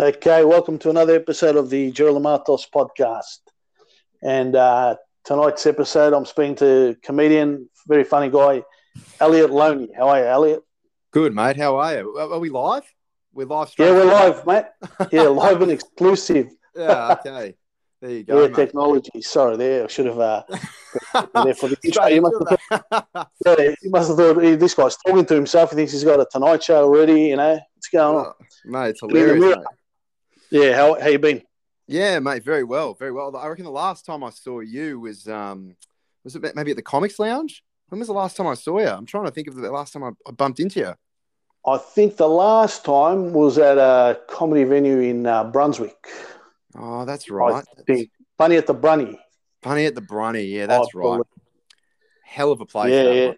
Okay, welcome to another episode of the Gerald Matos podcast. And uh, tonight's episode, I'm speaking to comedian, very funny guy, Elliot Loney. How are you, Elliot? Good, mate. How are you? Are we live? We're live. Yeah, we're live, mate. Yeah, live and exclusive. yeah, okay. There you go. Yeah, mate. technology. Sorry, there. I should have. Uh, there for the intro. You must, have thought, yeah, you must have thought hey, this guy's talking to himself. He thinks he's got a Tonight Show already. You know what's going on, oh, mate? It's hilarious. Mate. Yeah, how how you been? Yeah, mate, very well, very well. I reckon the last time I saw you was um was it maybe at the Comics Lounge? When was the last time I saw you? I'm trying to think of the last time I, I bumped into you. I think the last time was at a comedy venue in uh, Brunswick. Oh, that's right. Funny at the Brunny. Funny at the Brunny. Yeah, that's oh, right. Hell of a place. Yeah, yeah.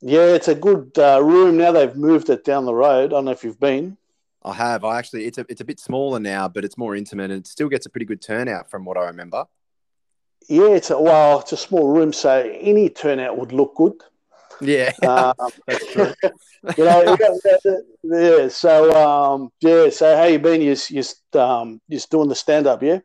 yeah. it's a good uh, room now. They've moved it down the road. I don't know if you've been. I have. I actually, it's a, it's a bit smaller now, but it's more intimate and it still gets a pretty good turnout from what I remember. Yeah, it's a, well, it's a small room, so any turnout would look good. Yeah, um, that's true. you know, yeah. So, um, yeah. So, how you been? You just, um, just doing the stand up, yeah.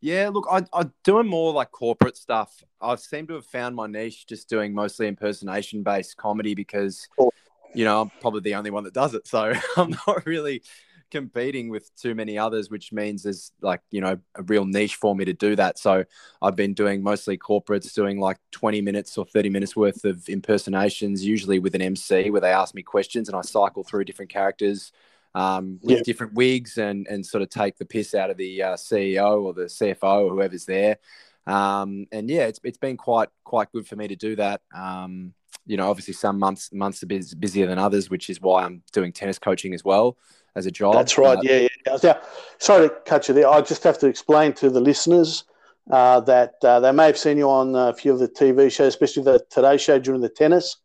Yeah, look, I, I'm doing more like corporate stuff. I seem to have found my niche just doing mostly impersonation based comedy because, cool. You know, I'm probably the only one that does it. So I'm not really competing with too many others, which means there's like, you know, a real niche for me to do that. So I've been doing mostly corporates, doing like 20 minutes or 30 minutes worth of impersonations, usually with an MC where they ask me questions and I cycle through different characters um, with yeah. different wigs and, and sort of take the piss out of the uh, CEO or the CFO or whoever's there. Um, and yeah, it's, it's been quite, quite good for me to do that. Um, you know, obviously some months months are busier than others, which is why I'm doing tennis coaching as well as a job. That's right. Uh, yeah, yeah. Now, sorry to cut you there. I just have to explain to the listeners uh, that uh, they may have seen you on a few of the TV shows, especially the Today Show during the tennis.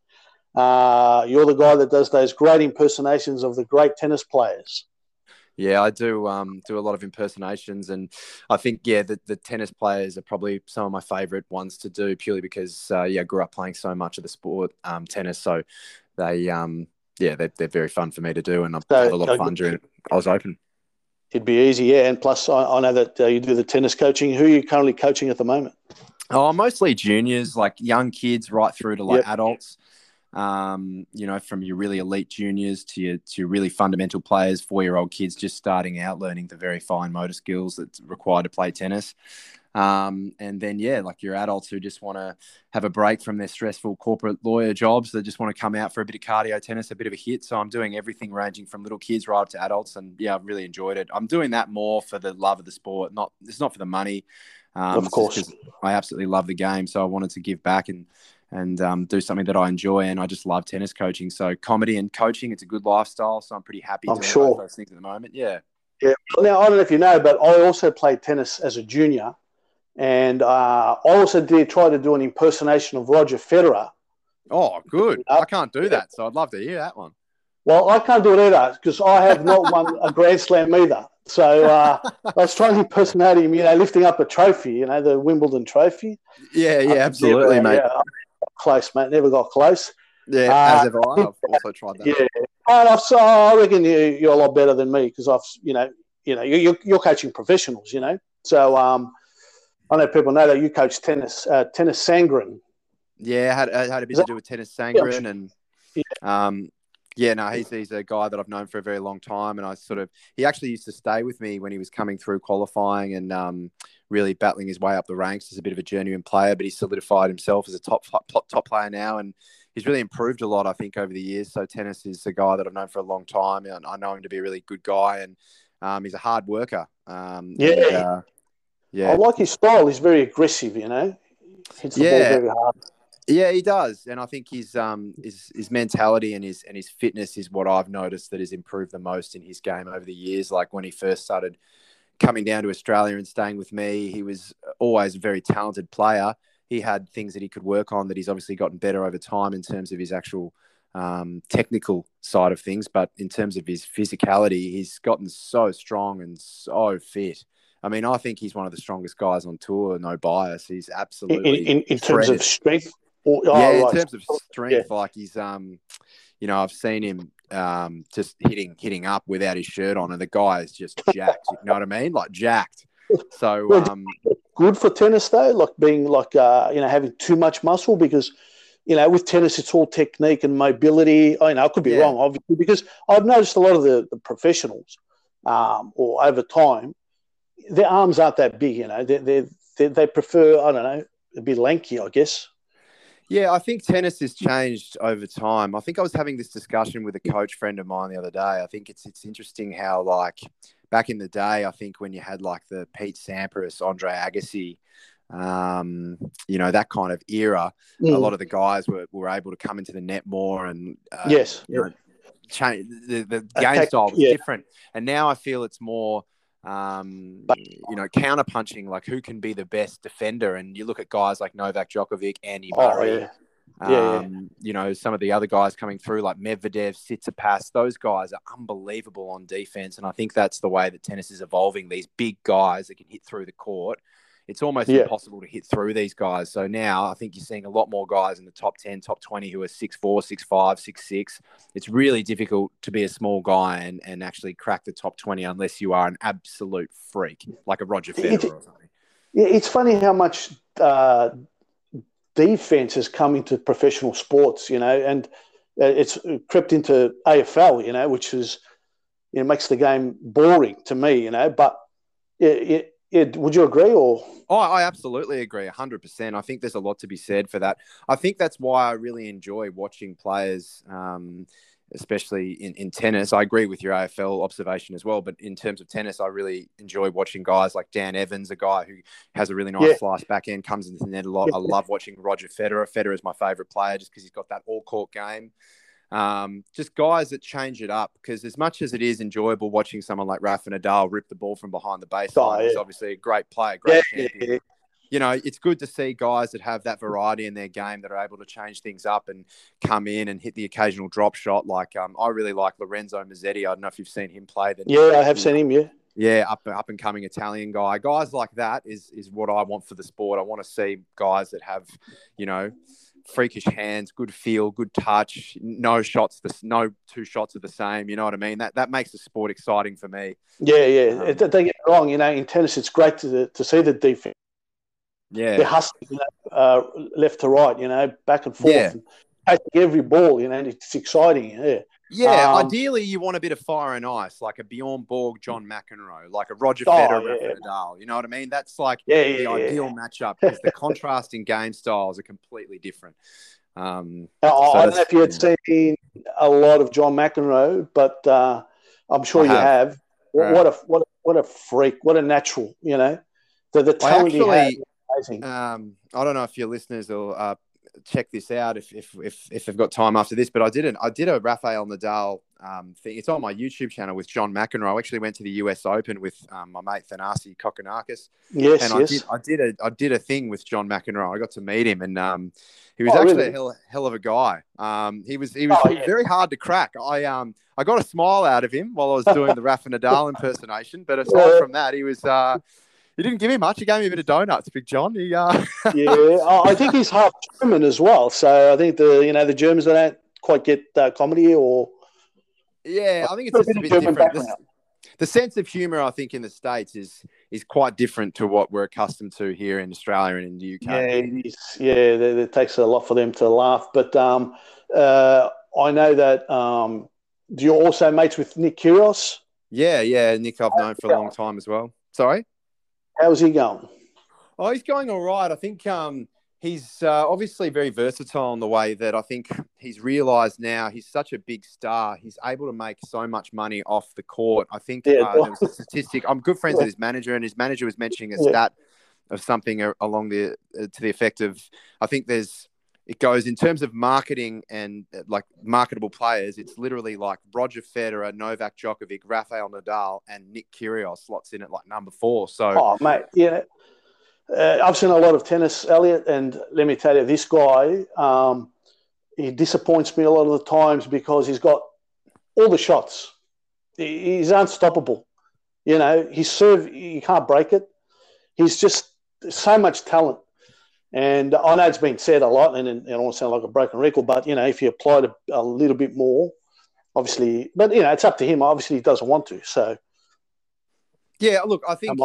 Uh, you're the guy that does those great impersonations of the great tennis players. Yeah, I do um, do a lot of impersonations, and I think yeah, the, the tennis players are probably some of my favourite ones to do, purely because uh, yeah, I grew up playing so much of the sport, um, tennis. So they um, yeah, they're, they're very fun for me to do, and I've so, had a lot of fun during Oz Open. It'd be easy, yeah. And plus, I, I know that uh, you do the tennis coaching. Who are you currently coaching at the moment? Oh, mostly juniors, like young kids, right through to like yep. adults um, you know, from your really elite juniors to your to your really fundamental players, four year old kids just starting out learning the very fine motor skills that's required to play tennis. Um, and then yeah, like your adults who just want to have a break from their stressful corporate lawyer jobs they just want to come out for a bit of cardio tennis, a bit of a hit. So I'm doing everything ranging from little kids right up to adults, and yeah, I've really enjoyed it. I'm doing that more for the love of the sport, not it's not for the money. Um, of course, I absolutely love the game, so I wanted to give back and and um, do something that I enjoy. And I just love tennis coaching. So comedy and coaching, it's a good lifestyle. So I'm pretty happy. I'm sure those things at the moment. Yeah. Yeah. Now I don't know if you know, but I also played tennis as a junior, and uh, I also did try to do an impersonation of Roger Federer. Oh, good. I can't do that, so I'd love to hear that one. Well, I can't do it either because I have not won a Grand Slam either. So uh, I was trying to impersonate him, you know, lifting up a trophy, you know, the Wimbledon trophy. Yeah, yeah, absolutely, yeah, mate. Yeah, close, mate. Never got close. Yeah, uh, as have I. I've also tried that. Yeah, and I've, so I reckon you, you're a lot better than me because I've, you know, you know, you're, you're coaching professionals, you know. So um, I know people know that you coach tennis, uh, Tennys Sandgren. Yeah, I had, I had a bit to do with Tennys Sandgren, yeah. and yeah. um, yeah, no, he's he's a guy that I've known for a very long time, and I sort of he actually used to stay with me when he was coming through qualifying and um, really battling his way up the ranks as a bit of a genuine player. But he's solidified himself as a top top top player now, and he's really improved a lot, I think, over the years. So Tennys is a guy that I've known for a long time, and I know him to be a really good guy, and um, he's a hard worker. Um, yeah, and, uh, yeah, I like his style. He's very aggressive, you know. Hits the yeah. ball very hard. Yeah, he does, and I think his um his his mentality and his and his fitness is what I've noticed that has improved the most in his game over the years. Like when he first started coming down to Australia and staying with me, he was always a very talented player. He had things that he could work on that he's obviously gotten better over time in terms of his actual um, technical side of things, but in terms of his physicality, he's gotten so strong and so fit. I mean, I think he's one of the strongest guys on tour. No bias. He's absolutely in, in, in terms of strength oh, yeah, in terms of strength, yeah. like he's um, you know, I've seen him um, just hitting hitting up without his shirt on, and the guy is just jacked. You know what I mean? Like jacked. So um, good for tennis though, like being like uh, you know having too much muscle because you know with tennis it's all technique and mobility. I know I could be yeah. wrong, obviously, because I've noticed a lot of the, the professionals um, or over time their arms aren't that big. You know, they they they prefer I don't know a bit lanky, I guess. Yeah, I think tennis has changed over time. I think I was having this discussion with a coach friend of mine the other day. I think it's it's interesting how like back in the day, I think when you had like the Pete Sampras, Andre Agassi, um, you know, that kind of era, mm. a lot of the guys were, were able to come into the net more and uh, yes, you know, change the, the game style was yeah. different. And now I feel it's more um, you know, counter punching, like who can be the best defender. And you look at guys like Novak Djokovic, Andy oh, Murray. Oh, yeah. Yeah, um, yeah. you know, some of the other guys coming through like Medvedev, Tsitsipas, those guys are unbelievable on defense. And I think that's the way that tennis is evolving. These big guys that can hit through the court it's almost yeah. impossible to hit through these guys. So now I think you're seeing a lot more guys in the top 10, top 20 who are 6'4, 6'5, 6'6. It's really difficult to be a small guy and, and actually crack the top 20 unless you are an absolute freak, like a Roger Federer or something. Yeah, it's funny how much uh, defense has come into professional sports, you know, and uh, it's crept into AFL, you know, which is, you know, makes the game boring to me, you know, but it, it yeah, would you agree or? Oh, I absolutely agree, hundred percent. I think there's a lot to be said for that. I think that's why I really enjoy watching players, um, especially in, in tennis. I agree with your AFL observation as well, but in terms of tennis, I really enjoy watching guys like Dan Evans, a guy who has a really nice yeah. slice backhand, comes into the net a lot. Yeah. I love watching Roger Federer. Federer is my favorite player just because he's got that all court game. Um, just guys that change it up because as much as it is enjoyable watching someone like Rafa Nadal rip the ball from behind the baseline, oh, yeah. he's obviously a great player, great yeah, champion. Yeah, you know, it's good to see guys that have that variety in their game that are able to change things up and come in and hit the occasional drop shot. Like um, I really like Lorenzo Musetti. I don't know if you've seen him play. The yeah, I have seen him. Yeah. Yeah, up up and coming Italian guy. Guys like that is is what I want for the sport. I want to see guys that have, you know, freakish hands, good feel, good touch. No shots, the no two shots are the same. You know what I mean? That that makes the sport exciting for me. Yeah, yeah. Um, don't get me wrong. You know, in tennis, it's great to to see the defense. Yeah, they're hustling you know, uh, left to right. You know, back and forth, yeah. and taking every ball. You know, it's exciting. Yeah. Yeah, um, ideally you want a bit of fire and ice, like a Bjorn Borg, John McEnroe, like a Roger oh, Federer, yeah. Nadal. You know what I mean? That's like yeah, the yeah, ideal matchup because the contrasting game styles are completely different. Um, so I don't know if you had seen a lot of John McEnroe, but uh, I'm sure I you have. have. Right. What a what a, what a freak! What a natural! You know, the the talent actually, he Amazing. Um, I don't know if your listeners will uh, check this out if if if if I've got time after this. But I didn't. I did a Rafael Nadal um, thing. It's on my YouTube channel with John McEnroe. I actually went to the US Open with um, my mate Thanasi Kokkinakis. Yes, and yes. I did. I did a I did a thing with John McEnroe. I got to meet him, and um, he was oh, actually really? a hell, hell of a guy. Um, he was he was oh, yeah. very hard to crack. I um I got a smile out of him while I was doing the Rafa Nadal impersonation. But aside yeah. from that, he was. Uh, he didn't give me much. He gave me a bit of donuts, Big John. He, uh... yeah, I think he's half German as well. So I think the you know the Germans they don't quite get uh, comedy or. Yeah, I think it's just a bit different. The, the sense of humor, I think, in the states is is quite different to what we're accustomed to here in Australia and in the UK. Yeah, it is. Yeah, it, it takes a lot for them to laugh. But um, uh, I know that. Um, do you also mates with Nick Kyrgios? Yeah, yeah, Nick I've known for a long time as well. Sorry. How's he going? Oh, he's going all right. I think um, he's uh, obviously very versatile in the way that I think he's realised now he's such a big star. He's able to make so much money off the court. I think yeah. uh, there was a statistic. I'm good friends yeah. with his manager, and his manager was mentioning a yeah. stat of something along the uh, to the effect of I think there's it goes in terms of marketing and uh, like marketable players. It's literally like Roger Federer, Novak Djokovic, Rafael Nadal, and Nick Kyrgios slots in at like number four. So, oh mate, yeah, uh, I've seen a lot of tennis, Elliot, and let me tell you, this guy, um, he disappoints me a lot of the times because he's got all the shots. He's unstoppable. You know, his serve, you can't break it. He's just so much talent. And I know it's been said a lot, and, and I don't want to sound like a broken record, but you know, if you applied a, a little bit more, obviously, but you know, it's up to him. Obviously, he doesn't want to. So, Yeah, look, I think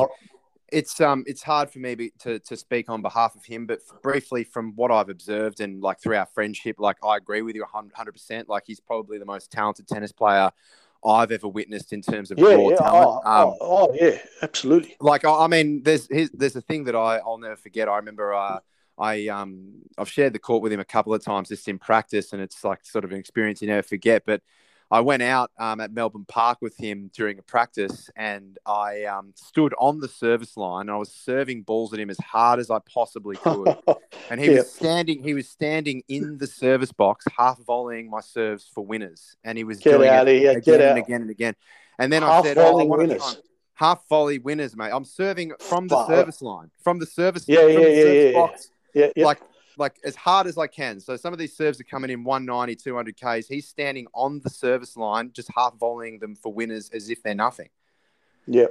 it's um it's hard for me to to speak on behalf of him, but briefly from what I've observed and like through our friendship, like I agree with you hundred percent. Like he's probably the most talented tennis player I've ever witnessed in terms of yeah, raw yeah, talent. oh, um, oh, oh, yeah, absolutely. like I, I mean, there's there's a thing that I I'll never forget. I remember uh, I um I've shared the court with him a couple of times just in practice, and it's like sort of an experience you never forget. But I went out um, at Melbourne Park with him during a practice, and I um, stood on the service line. And I was serving balls at him as hard as I possibly could, and he Yeah. was standing. He was standing in the service box, half volleying my serves for winners, and he was Get doing out it of here, again get and out. again and again. And then I Half said, "Oh, I want winners. half volley winners, mate. I'm serving from the service line, from the service, Yeah, yeah, the yeah, service yeah, yeah. box, Yeah, yeah. like like as hard as I can. So some of these serves are coming in 190, 200 Ks. He's standing on the service line, just half volleying them for winners as if they're nothing. yeah.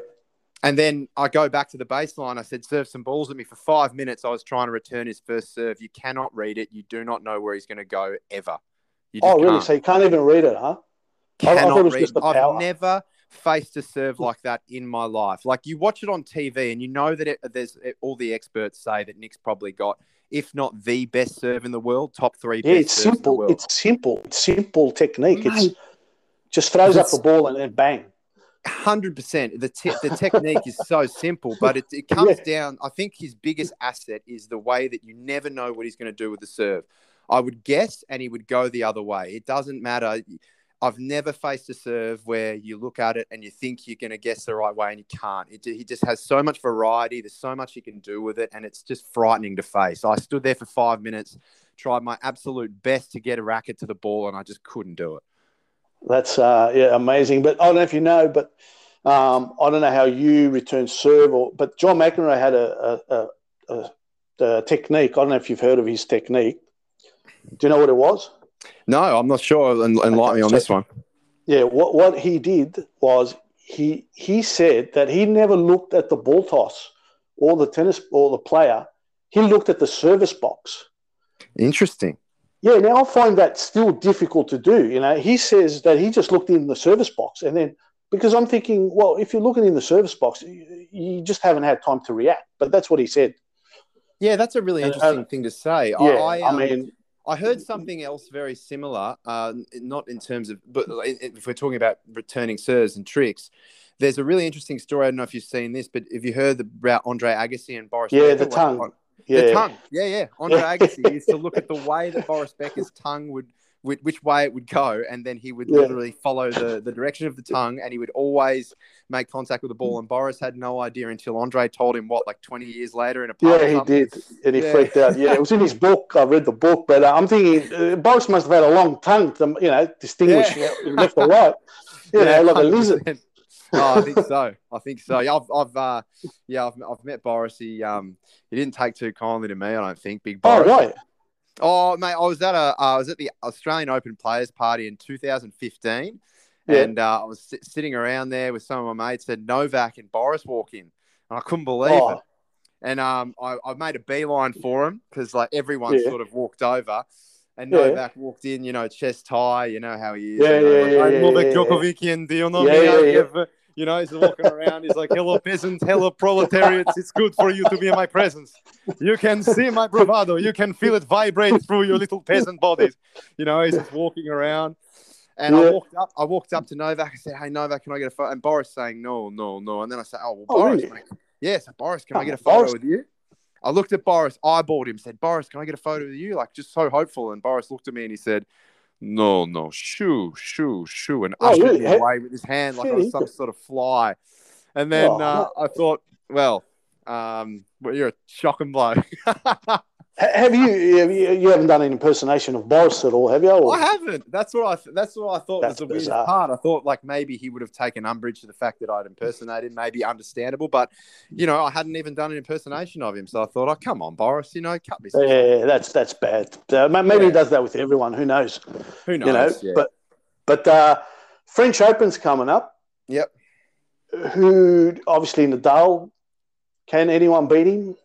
And then I go back to the baseline. I said, serve some balls at me for five minutes. I was trying to return his first serve. You cannot read it. You do not know where he's going to go ever. You Oh, really? can't. So you can't even read it, huh? I- I cannot it was read. I've never faced a serve like that in my life. Like you watch it on TV and you know that it, there's all the experts say that Nick's probably got, if not the best serve in the world, top three Yeah, best it's serves in the simple. It's simple. It's simple technique. It's just throws up the ball and then bang. Hundred percent. The te- the technique is so simple, but it, it comes down. I think his biggest asset is the way that you never know what he's going to do with the serve. I would guess, and he would go the other way. It doesn't matter. I've never faced a serve where you look at it and you think you're going to guess the right way and you can't. It, he just has so much variety. There's so much he can do with it, and it's just frightening to face. I stood there for five minutes, tried my absolute best to get a racket to the ball, and I just couldn't do it. That's uh, yeah, amazing. But I don't know if you know, but um, I don't know how you return serve, or but John McEnroe had a, a, a, a, a technique. I don't know if you've heard of his technique. Do you know what it was? No, I'm not sure. En- Enlighten me on So- this one. Yeah, what what he did was he he said that he never looked at the ball toss or the tennis or the player. He looked at the service box. Interesting. Yeah, now I find that still difficult to do. You know, he says that he just looked in the service box, and then because I'm thinking, well, if you're looking in the service box, you, you just haven't had time to react. But that's what he said. Yeah, that's a really Uh, interesting thing to say. Yeah, I, I, I um, mean, I heard something else very similar, uh, not in terms of, but if we're talking about returning serves and tricks, there's a really interesting story. I don't know if you've seen this, but have you heard about Andre Agassi and Boris? Yeah, Becker? the tongue. on- yeah, The tongue. Yeah, yeah. Andre. Agassi used to look at the way that Boris Becker's tongue would, which, which way it would go, and then he would Yeah. literally follow the, the direction of the tongue, and he would always make contact with the ball. And Boris had no idea until Andre told him what, like 20 years later in a. Yeah, he did, and he Yeah. freaked out. Yeah, it was in his book. I read the book, but uh, I'm thinking uh, Boris must have had a long tongue to, you know, distinguish Yeah. left or right. You know, like a 100%. lizard. oh, I think so. I think so. Yeah, I've, I've uh, yeah, I've, I've met Boris. He, um, he didn't take too kindly to me. I don't think. Big Oh, Boris. right. Oh, mate, I was at a, uh, I was at the Australian Open Players Party in 2015, Yeah. and uh, I was sit- sitting around there with some of my mates. And Novak and Boris walk in, and I couldn't believe Oh. it. And um, I, I made a beeline for him because like everyone Yeah. sort of walked over. And Yeah. Novak walked in, you know, chest high, you know how he is. Yeah, you know, yeah, like, yeah, yeah, Novak yeah. Djokovic, do you know Yeah, me? yeah, yeah. You know, he's walking around. He's like, "Hello, peasants. Hello, proletariats. It's good for you to be in my presence. You can see my bravado. You can feel it vibrate through your little peasant bodies." You know, he's just walking around. And I walked up. I walked up to Novak. I said, "Hey, Novak, can I get a photo?" And Boris saying, "No, no, no." And then I said, "Oh, well, Oh, Boris, really? Boris, can I Oh, get a photo Boris. with you?" I looked at Boris, eyeballed him, said, "Boris, can I get a photo with you?" Like just so hopeful. And Boris looked at me and he said, "No, no, shoo, shoo, shoo," and Oh, ushered really? me away with his hand like I was some sort of fly. And then Oh, uh, I thought, well, um, well, you're a shocking bloke. Ha- Have you, you? You haven't done an impersonation of Boris at all, have you? Or- I haven't. That's what I. That's what I thought That's was the weirdest part. I thought like maybe he would have taken umbrage to the fact that I'd impersonated. Maybe understandable, but you know I hadn't even done an impersonation of him. So I thought, oh come on, Boris, you know, cut me. some. Yeah, that's that's bad. Uh, ma- maybe he does that with everyone. Who knows? Who knows? You know. yeah. But but uh, French Open's coming up. Yep. Who obviously Nadal? Can anyone beat him?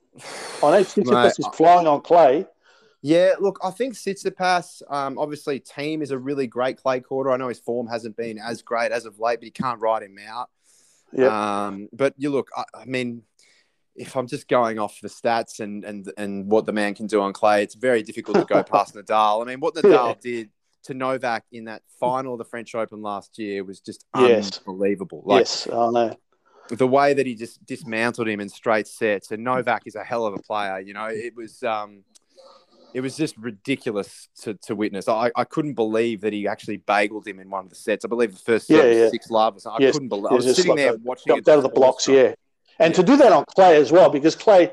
I know Tsitsipas is flying on clay, Yeah, look, I think Tsitsipas, um, obviously, team is a really great clay courter. I know his form hasn't been as great as of late, but you can't ride him out. Yeah. Um, but you look, I, I, mean, if I'm just going off the stats and and and what the man can do on clay, it's very difficult to go past Nadal. I mean, what Nadal yeah. did to Novak in that final of the French Open last year was just yes. unbelievable. Like, yes, I know. The way that he just dismantled him in straight sets, and Novak is a hell of a player. You know, it was um, it was just ridiculous to, to witness. I, I couldn't believe that he actually bageled him in one of the sets. I believe the first set yeah, yeah. six love. I yes. couldn't believe. I was sitting like there a, watching it out of the blocks. Yeah, and yeah. to do that on clay as well, because clay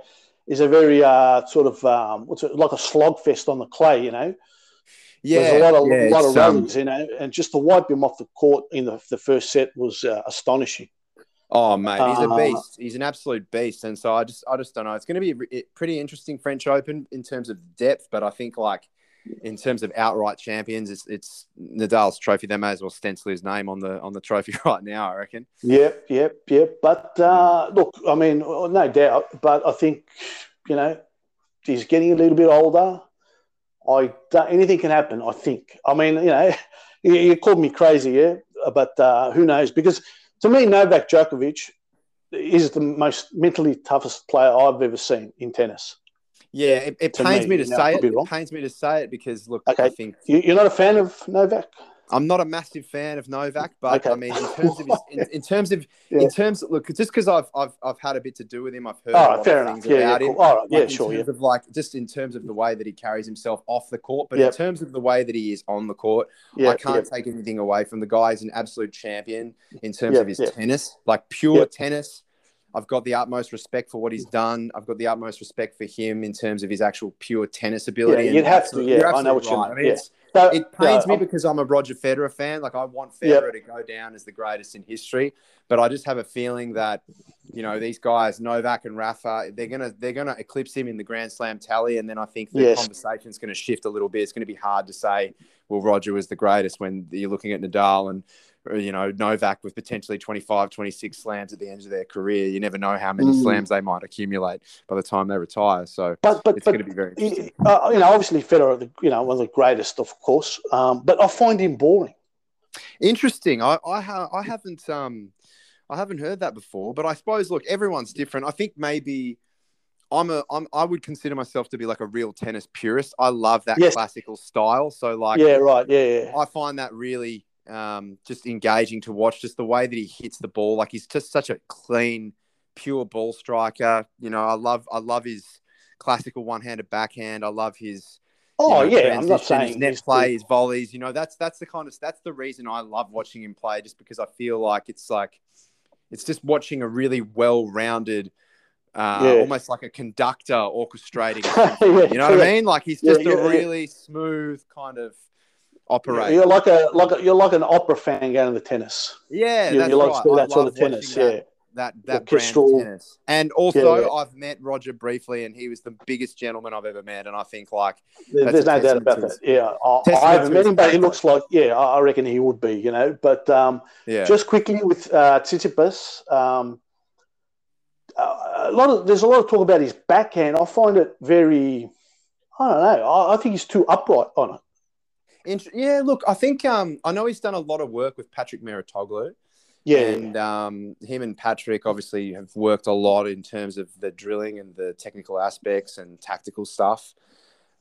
is a very uh, sort of um, what's it like a slog fest on the clay. You know, yeah, there's a lot of yeah, lot of runs, um, you know, and just to wipe him off the court in the, the first set was uh, astonishing. Oh mate, he's a uh, beast. He's an absolute beast, and so I just I just don't know. It's going to be a pretty interesting French Open in terms of depth, but I think like in terms of outright champions, it's it's Nadal's trophy. They may as well stencil his name on the on the trophy right now. I reckon. Yep, yep, yep. But uh, look, I mean, no doubt. But I think you know he's getting a little bit older. I anything can happen. I think. I mean, you know, you, you called me crazy, yeah, but uh, who knows? Because to me, Novak Djokovic is the most mentally toughest player I've ever seen in tennis. Yeah, it, it pains me, me to say it. It pains me to say it because look, okay. I think you're not a fan of Novak. I'm not a massive fan of Novak, but okay. I mean, in terms of his, in, in terms of yeah. in terms of look, just because I've, I've I've had a bit to do with him, I've heard oh, fair enough. Yeah, yeah, cool. him. All right. yeah, like, sure. Yeah. Of like just in terms of the way that he carries himself off the court, but yep. in terms of the way that he is on the court, yep. I can't yep. take anything away from the guy. He's an absolute champion in terms of his tennis, like pure tennis. I've got the utmost respect for what he's done. I've got the utmost respect for him in terms of his actual pure tennis ability. Yeah, you'd have to. Yeah, I know what right. you mean. I mean, yeah. So, it pains uh, me because I'm a Roger Federer fan. Like I want Federer yep. to go down as the greatest in history, but I just have a feeling that you know these guys, Novak and Rafa, they're gonna they're gonna eclipse him in the Grand Slam tally, and then I think the yes. conversation is going to shift a little bit. It's going to be hard to say, well, Roger was the greatest when you're looking at Nadal and you know, Novak with potentially 25, 26 slams at the end of their career. You never know how many mm. slams they might accumulate by the time they retire. So but, but, it's but, going to be very interesting. Uh, you know, obviously Federer, you know, one of the greatest, of course, um, but I find him boring. Interesting. I, I, ha- I haven't, um, I haven't heard that before, but I suppose, look, everyone's different. I think maybe I'm a, I'm, I would consider myself to be like a real tennis purist. I love that yes. classical style. So like, yeah, right. Yeah, yeah. I find that really, um, just engaging to watch. Just the way that he hits the ball, like he's just such a clean, pure ball striker. You know, I love I love his classical one-handed backhand. I love his. Oh you know, yeah, I'm not saying his net play, his volleys. You know, that's that's the kind of that's the reason I love watching him play. Just because I feel like it's like it's just watching a really well-rounded. Uh, yeah. almost like a conductor orchestrating. yeah, you know what I mean? Like he's just a really smooth kind of operate. You're like a like a, you're like an opera fan going to the tennis. Yeah, you, that's you like right. that sort of tennis. That, yeah. That that brand tennis, and also yeah, yeah. I've met Roger briefly, and he was the biggest gentleman I've ever met. And I think like there's no doubt about that. Yeah, I, I haven't met him, but he looks like yeah, I reckon he would be. You know, but um, yeah. just quickly with uh, Tsitsipas, um, a lot of there's a lot of talk about his backhand. I find it very, I don't know. I, I think he's too upright on it. Yeah, look, I think um, I know he's done a lot of work with Patrick Mouratoglou. Yeah, and um, him and Patrick obviously have worked a lot in terms of the drilling and the technical aspects and tactical stuff.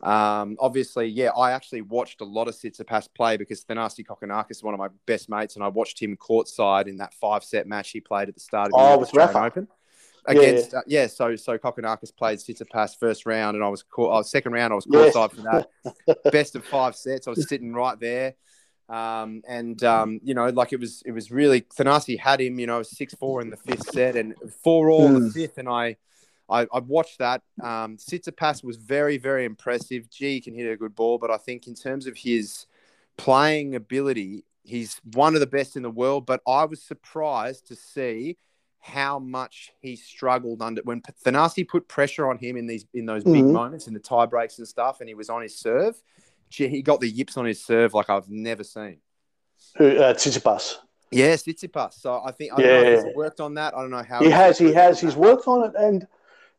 Um, obviously, yeah, I actually watched a lot of Tsitsipas play because Thanasi Kokkinakis is one of my best mates, and I watched him courtside in that five set match he played at the start of the oh, Australian Open against yeah. Uh, yeah so so Kokkinakis played Tsitsipas first round and I was caught I was second round I was courtside yes. for that best of five sets I was sitting right there um, and um, you know like it was it was really Thanasi had him you know six four in the fifth set and four all mm. the fifth and I I, I watched that um, Tsitsipas was very very impressive gee he can hit a good ball but I think in terms of his playing ability he's one of the best in the world but I was surprised to see how much he struggled under when Thanasi put pressure on him in these in those big mm-hmm. moments in the tie breaks and stuff, and he was on his serve. He got the yips on his serve like I've never seen. Who uh, Tsitsipas? Yeah, Tsitsipas. So I think I yeah. he's worked on that. I don't know how he has. He has. He's worked on it, and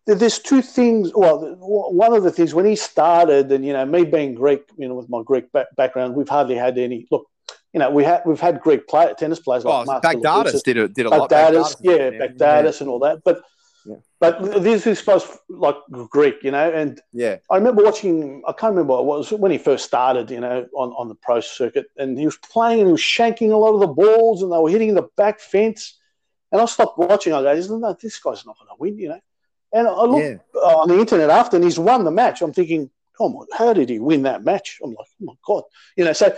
there's two things. Well, one of the things when he started, and you know, me being Greek, you know, with my Greek background, we've hardly had any look you know, we had we've had Greek play, tennis players like oh, Baghdatis did a, did a lot. Baghdatis, yeah, Baghdatis and all that. But yeah. but this is supposed like Greek, you know. And yeah, I remember watching. I can't remember what it was when he first started, you know, on, on the pro circuit, and he was playing and he was shanking a lot of the balls, and they were hitting the back fence. And I stopped watching. I go, "Isn't that this guy's not going to win?" You know. And I look yeah. on the internet after, and he's won the match. I'm thinking, "Oh my, how did he win that match?" I'm like, "Oh my god," you know. So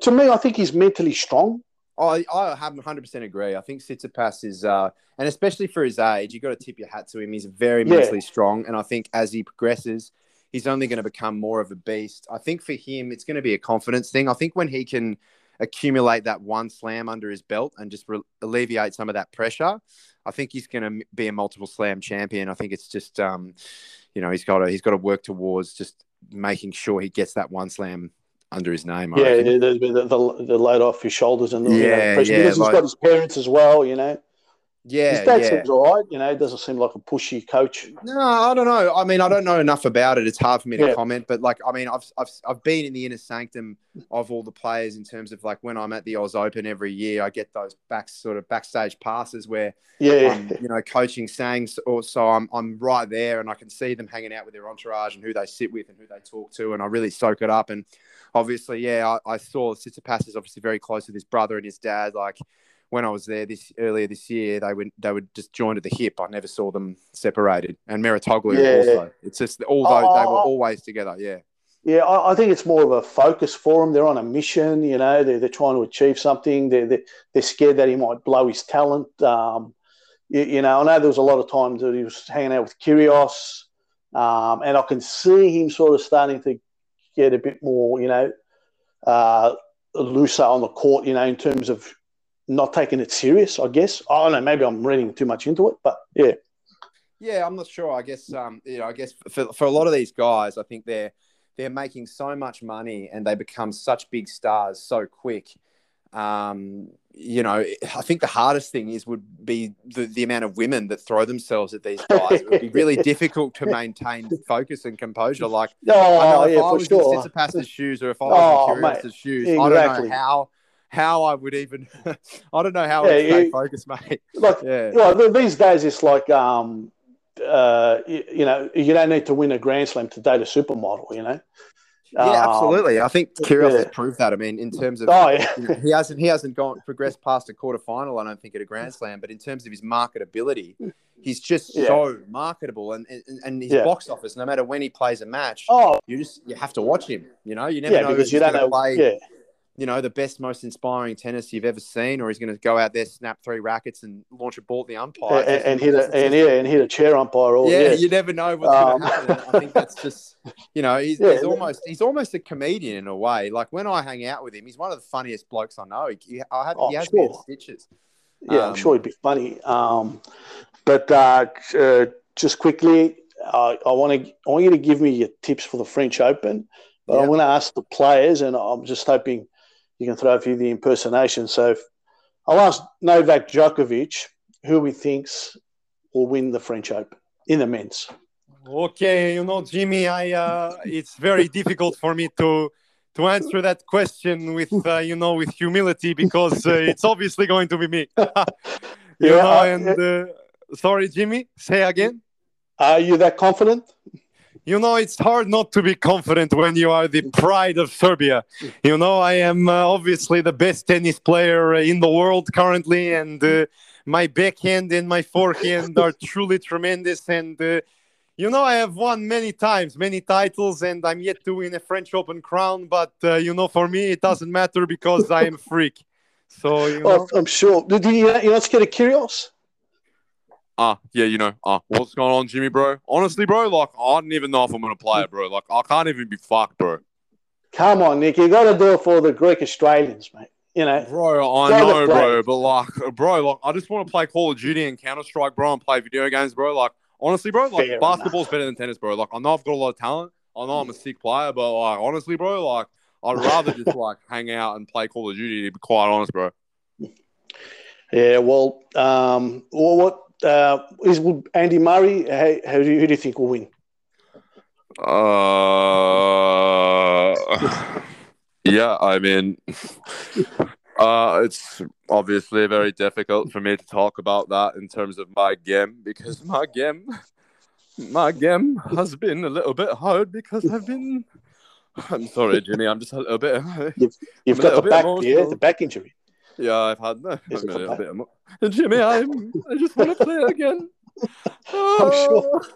to me, I think he's mentally strong. I, I have 100% agree. I think Tsitsipas is, uh, and especially for his age, you've got to tip your hat to him. He's very yeah. mentally strong. And I think as he progresses, he's only going to become more of a beast. I think for him, it's going to be a confidence thing. I think when he can accumulate that one slam under his belt and just re- alleviate some of that pressure, I think he's going to be a multiple slam champion. I think it's just, um, you know, he's got to, he's got to work towards just making sure he gets that one slam under his name. I yeah, the, the, the, the, load off his shoulders and the yeah, you know, yeah, because like, he's got his parents as well. You know. Yeah, his dad yeah. seems all right. You know, doesn't seem like a pushy coach. No, I don't know. I mean, I don't know enough about it. It's hard for me to yeah. comment. But like, I mean, I've, I've I've been in the inner sanctum of all the players in terms of like when I'm at the Oz Open every year, I get those back sort of backstage passes where yeah, I'm, you know, coaching saying or so I'm I'm right there and I can see them hanging out with their entourage and who they sit with and who they talk to, and I really soak it up and obviously, yeah, I, I saw Tsitsipas is obviously very close with his brother and his dad. Like when I was there this earlier this year, they would they would just joined at the hip. I never saw them separated. And Mouratoglou yeah. also. It's just although oh, they were always together. Yeah. Yeah, I, I, think it's more of a focus for them. They're on a mission, you know. They're, they're trying to achieve something. They're, they're, they're scared that he might blow his talent. Um, you, you, know, I know there was a lot of times that he was hanging out with Kyrgios, um, and I can see him sort of starting to get a bit more, you know, uh, looser on the court, you know, in terms of not taking it serious, I guess. I don't know, maybe I'm reading too much into it, but yeah. Yeah, I'm not sure. I guess um, you know, I guess for, for a lot of these guys, I think they're they're making so much money and they become such big stars so quick um, you know, I think the hardest thing is would be the, the amount of women that throw themselves at these guys. it would be really difficult to maintain focus and composure. Like, oh, if yeah, I was sure. in Tsitsipas' shoes or if I was oh, in Kyrgios's shoes, exactly. I don't know how how I would even. I don't know how yeah, I would stay focused, mate. Like, yeah. Well, these days it's like, um, uh, you, you know, you don't need to win a Grand Slam to date a supermodel. You know. Yeah, um, absolutely. I think Kyrgios yeah. has proved that. I mean, in terms of oh, yeah. he hasn't he hasn't gone progressed past a quarter final. I don't think at a Grand Slam, but in terms of his marketability, he's just yeah. so marketable, and and, and his box office. No matter when he plays a match, oh, you just you have to watch him. You know, you never know because you don't know. Play, you know, the best, most inspiring tennis you've ever seen, or he's going to go out there, snap three rackets, and launch a ball at the umpire, and, and hit a and, yeah, and hit a chair umpire. All, yeah, yeah, you never know what's um, going to happen. I think that's just, you know, he's, yeah, he's almost he's almost a comedian in a way. Like when I hang out with him, he's one of the funniest blokes I know. He, I have, oh, he has sure. stitches. Yeah, um, I'm sure he'd be funny. Um, but uh, uh, just quickly, uh, I want to I want you to give me your tips for the French Open. But yeah. I want to ask the players, and I'm just hoping you can throw a few of the impersonations. So I'll ask Novak Djokovic who he thinks will win the French Open in the men's. Okay, you know, Jimmy, I uh, it's very difficult for me to to answer that question with uh, you know with humility because uh, it's obviously going to be me. you yeah, know, and uh, sorry, Jimmy, say again. Are you that confident? You know, it's hard not to be confident when you are the pride of Serbia. You know, I am uh, obviously the best tennis player in the world currently, and uh, my backhand and my forehand are truly tremendous. And, uh, you know, I have won many times, many titles, and I'm yet to win a French Open crown. But, uh, you know, for me, it doesn't matter because I am a freak. So, you know. I'm sure. Did you, you know, get a Kyrgios? Ah, uh, yeah, you know, ah, uh, what's going on, Jimmy, bro? Honestly, bro, like, I don't even know if I'm gonna play it, bro. Like, I can't even be fucked, bro. Come on, Nick, you got to do it for the Greek Australians, mate. You know, bro, I know, bro, but like, bro, like, I just want to play Call of Duty and Counter Strike, bro, and play video games, bro. Like, honestly, bro, like, Fair basketball's enough. better than tennis, bro. Like, I know I've got a lot of talent. I know I'm a sick player, but like, honestly, bro, like, I'd rather just like hang out and play Call of Duty. To be quite honest, bro. Yeah, well, um, well, what uh, is would Andy Murray? How, how do you, who do you think will win? Uh, yeah, I mean, uh, it's obviously very difficult for me to talk about that in terms of my game because my game, my game has been a little bit hard because I've been. I'm sorry, Jimmy. I'm just a little bit. You've, you've got the back, yeah, the back injury. Yeah, I've had that. a little bit more. Jimmy, I'm. I just want to play again. I'm sure.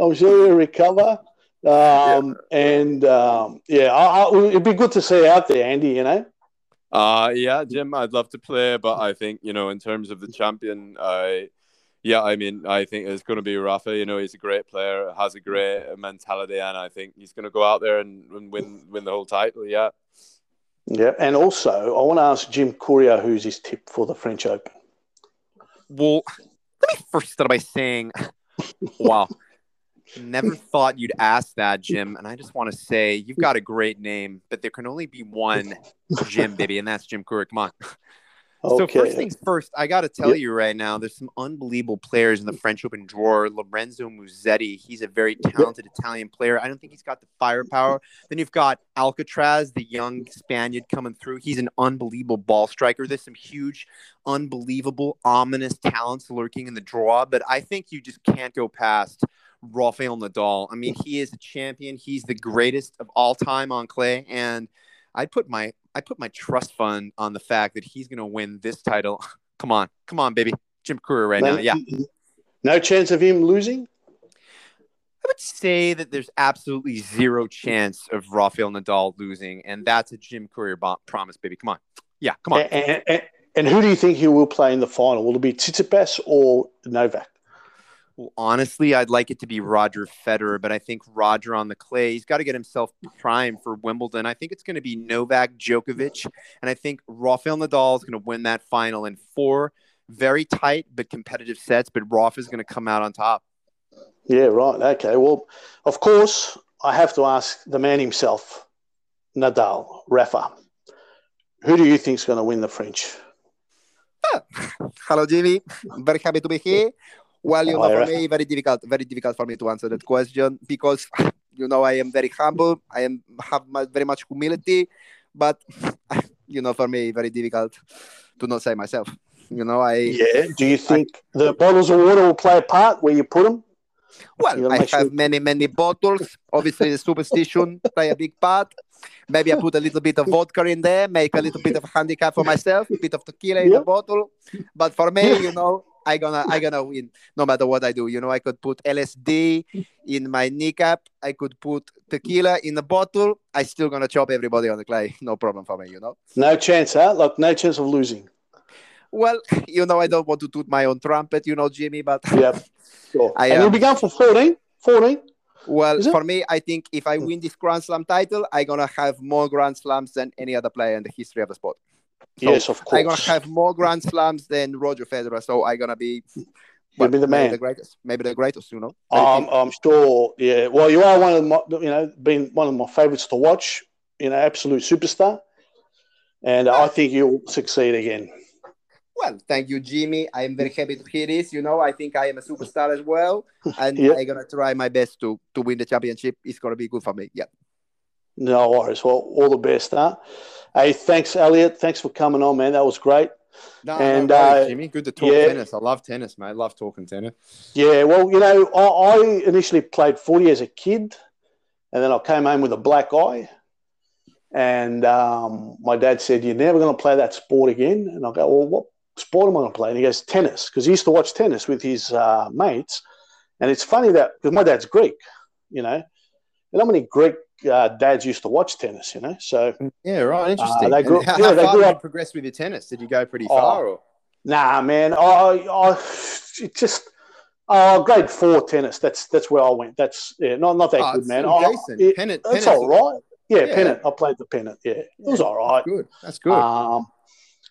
I'm sure you'll recover. Um, yeah. And um, yeah, I, I, it'd be good to see out there, Andy. You know. Uh yeah, Jim, I'd love to play, but I think you know, in terms of the champion, I yeah, I mean, I think it's going to be Rafa. You know, he's a great player, has a great mentality, and I think he's going to go out there and, and win win the whole title. Yeah. Yeah, and also I want to ask Jim Courier who's his tip for the French Open. Well, let me first start by saying, wow, never thought you'd ask that, Jim. And I just want to say you've got a great name, but there can only be one Jim, baby, and that's Jim Courier. Come on. Okay. So first things first, I got to tell yep. you right now, there's some unbelievable players in the French Open drawer. Lorenzo Musetti, he's a very talented. Italian player. I don't think he's got the firepower. Then you've got Alcaraz, the young Spaniard coming through. He's an unbelievable ball striker. There's some huge, unbelievable, ominous talents lurking in the draw, but I think you just can't go past Rafael Nadal. I mean, he is a champion. He's the greatest of all time on clay, and I put my I put my trust fund on the fact that he's going to win this title. come on, come on, baby, Jim Courier right no, now. Yeah, no chance of him losing. I would say that there's absolutely zero chance of Rafael Nadal losing, and that's a Jim Courier promise, baby. Come on, yeah, come on. And, and, and, who do you think he will play in the final? Will it be Tsitsipas or Novak? Well, honestly, I'd like it to be Roger Federer, but I think Roger on the clay, he's got to get himself primed for Wimbledon. I think it's going to be Novak Djokovic, and I think Rafael Nadal is going to win that final in four very tight but competitive sets. But Rafa is going to come out on top. Yeah, right. Okay. Well, of course, I have to ask the man himself, Nadal, Rafa. Who do you think is going to win the French? Ah, hello, Jimmy. Very happy to be here. Well, you oh, know, for me, very difficult, very difficult for me to answer that question because, you know, I am very humble. I am have very much humility, but, you know, for me, very difficult to not say myself. You know, I. Yeah. Do you think I, the bottles of water will play a part where you put them? Well, I have sure. many, many bottles. Obviously, the superstition play a big part. Maybe I put a little bit of vodka in there, make a little bit of a handicap for myself, a bit of tequila in the bottle. But for me, you know, I gonna I gonna win no matter what I do. You know, I could put LSD in my kneecap. I could put tequila in a bottle. I still gonna chop everybody on the clay. No problem for me. You know. No chance, huh? Like no chance of losing. Well, you know, I don't want to toot my own trumpet, you know, Jimmy, but yeah, sure. I, and you'll be going for 14? 14? Well, for me, I think if I win this Grand Slam title, I'm gonna have more Grand Slams than any other player in the history of the sport. So yes, of course. I'm gonna have more Grand Slams than Roger Federer, so I'm gonna be. Well, be the man, the greatest, maybe the greatest. You know, um, I'm sure. Yeah, well, you are one of my, you know, been one of my favorites to watch. You know, absolute superstar, and I think you'll succeed again. Well, thank you, Jimmy. I'm very happy to hear this. You know, I think I am a superstar as well, and yep. I'm gonna try my best to to win the championship. It's gonna be good for me. Yeah. No worries. Well, all the best, huh? Hey, thanks, Elliot. Thanks for coming on, man. That was great. No, and no worries, uh, Jimmy, good to talk yeah. tennis. I love tennis, mate. I love talking tennis. Yeah, well, you know, I, I initially played footy as a kid, and then I came home with a black eye. And um, my dad said, "You're never going to play that sport again." And I go, "Well, what sport am I going to play?" And he goes, "Tennis," because he used to watch tennis with his uh, mates. And it's funny that because my dad's Greek, you know, know how many Greek uh, dads used to watch tennis, you know. So yeah, right, interesting. Uh, they grew, how, yeah, how they far grew did you progress with your tennis? Did you go pretty oh, far? Or? Nah, man. I, I just oh, grade four tennis. That's that's where I went. That's yeah, not not that oh, good, man. Oh. It, pennant. That's all right. Yeah, yeah, pennant. I played the pennant. Yeah, it was all right. Good. That's good. Um,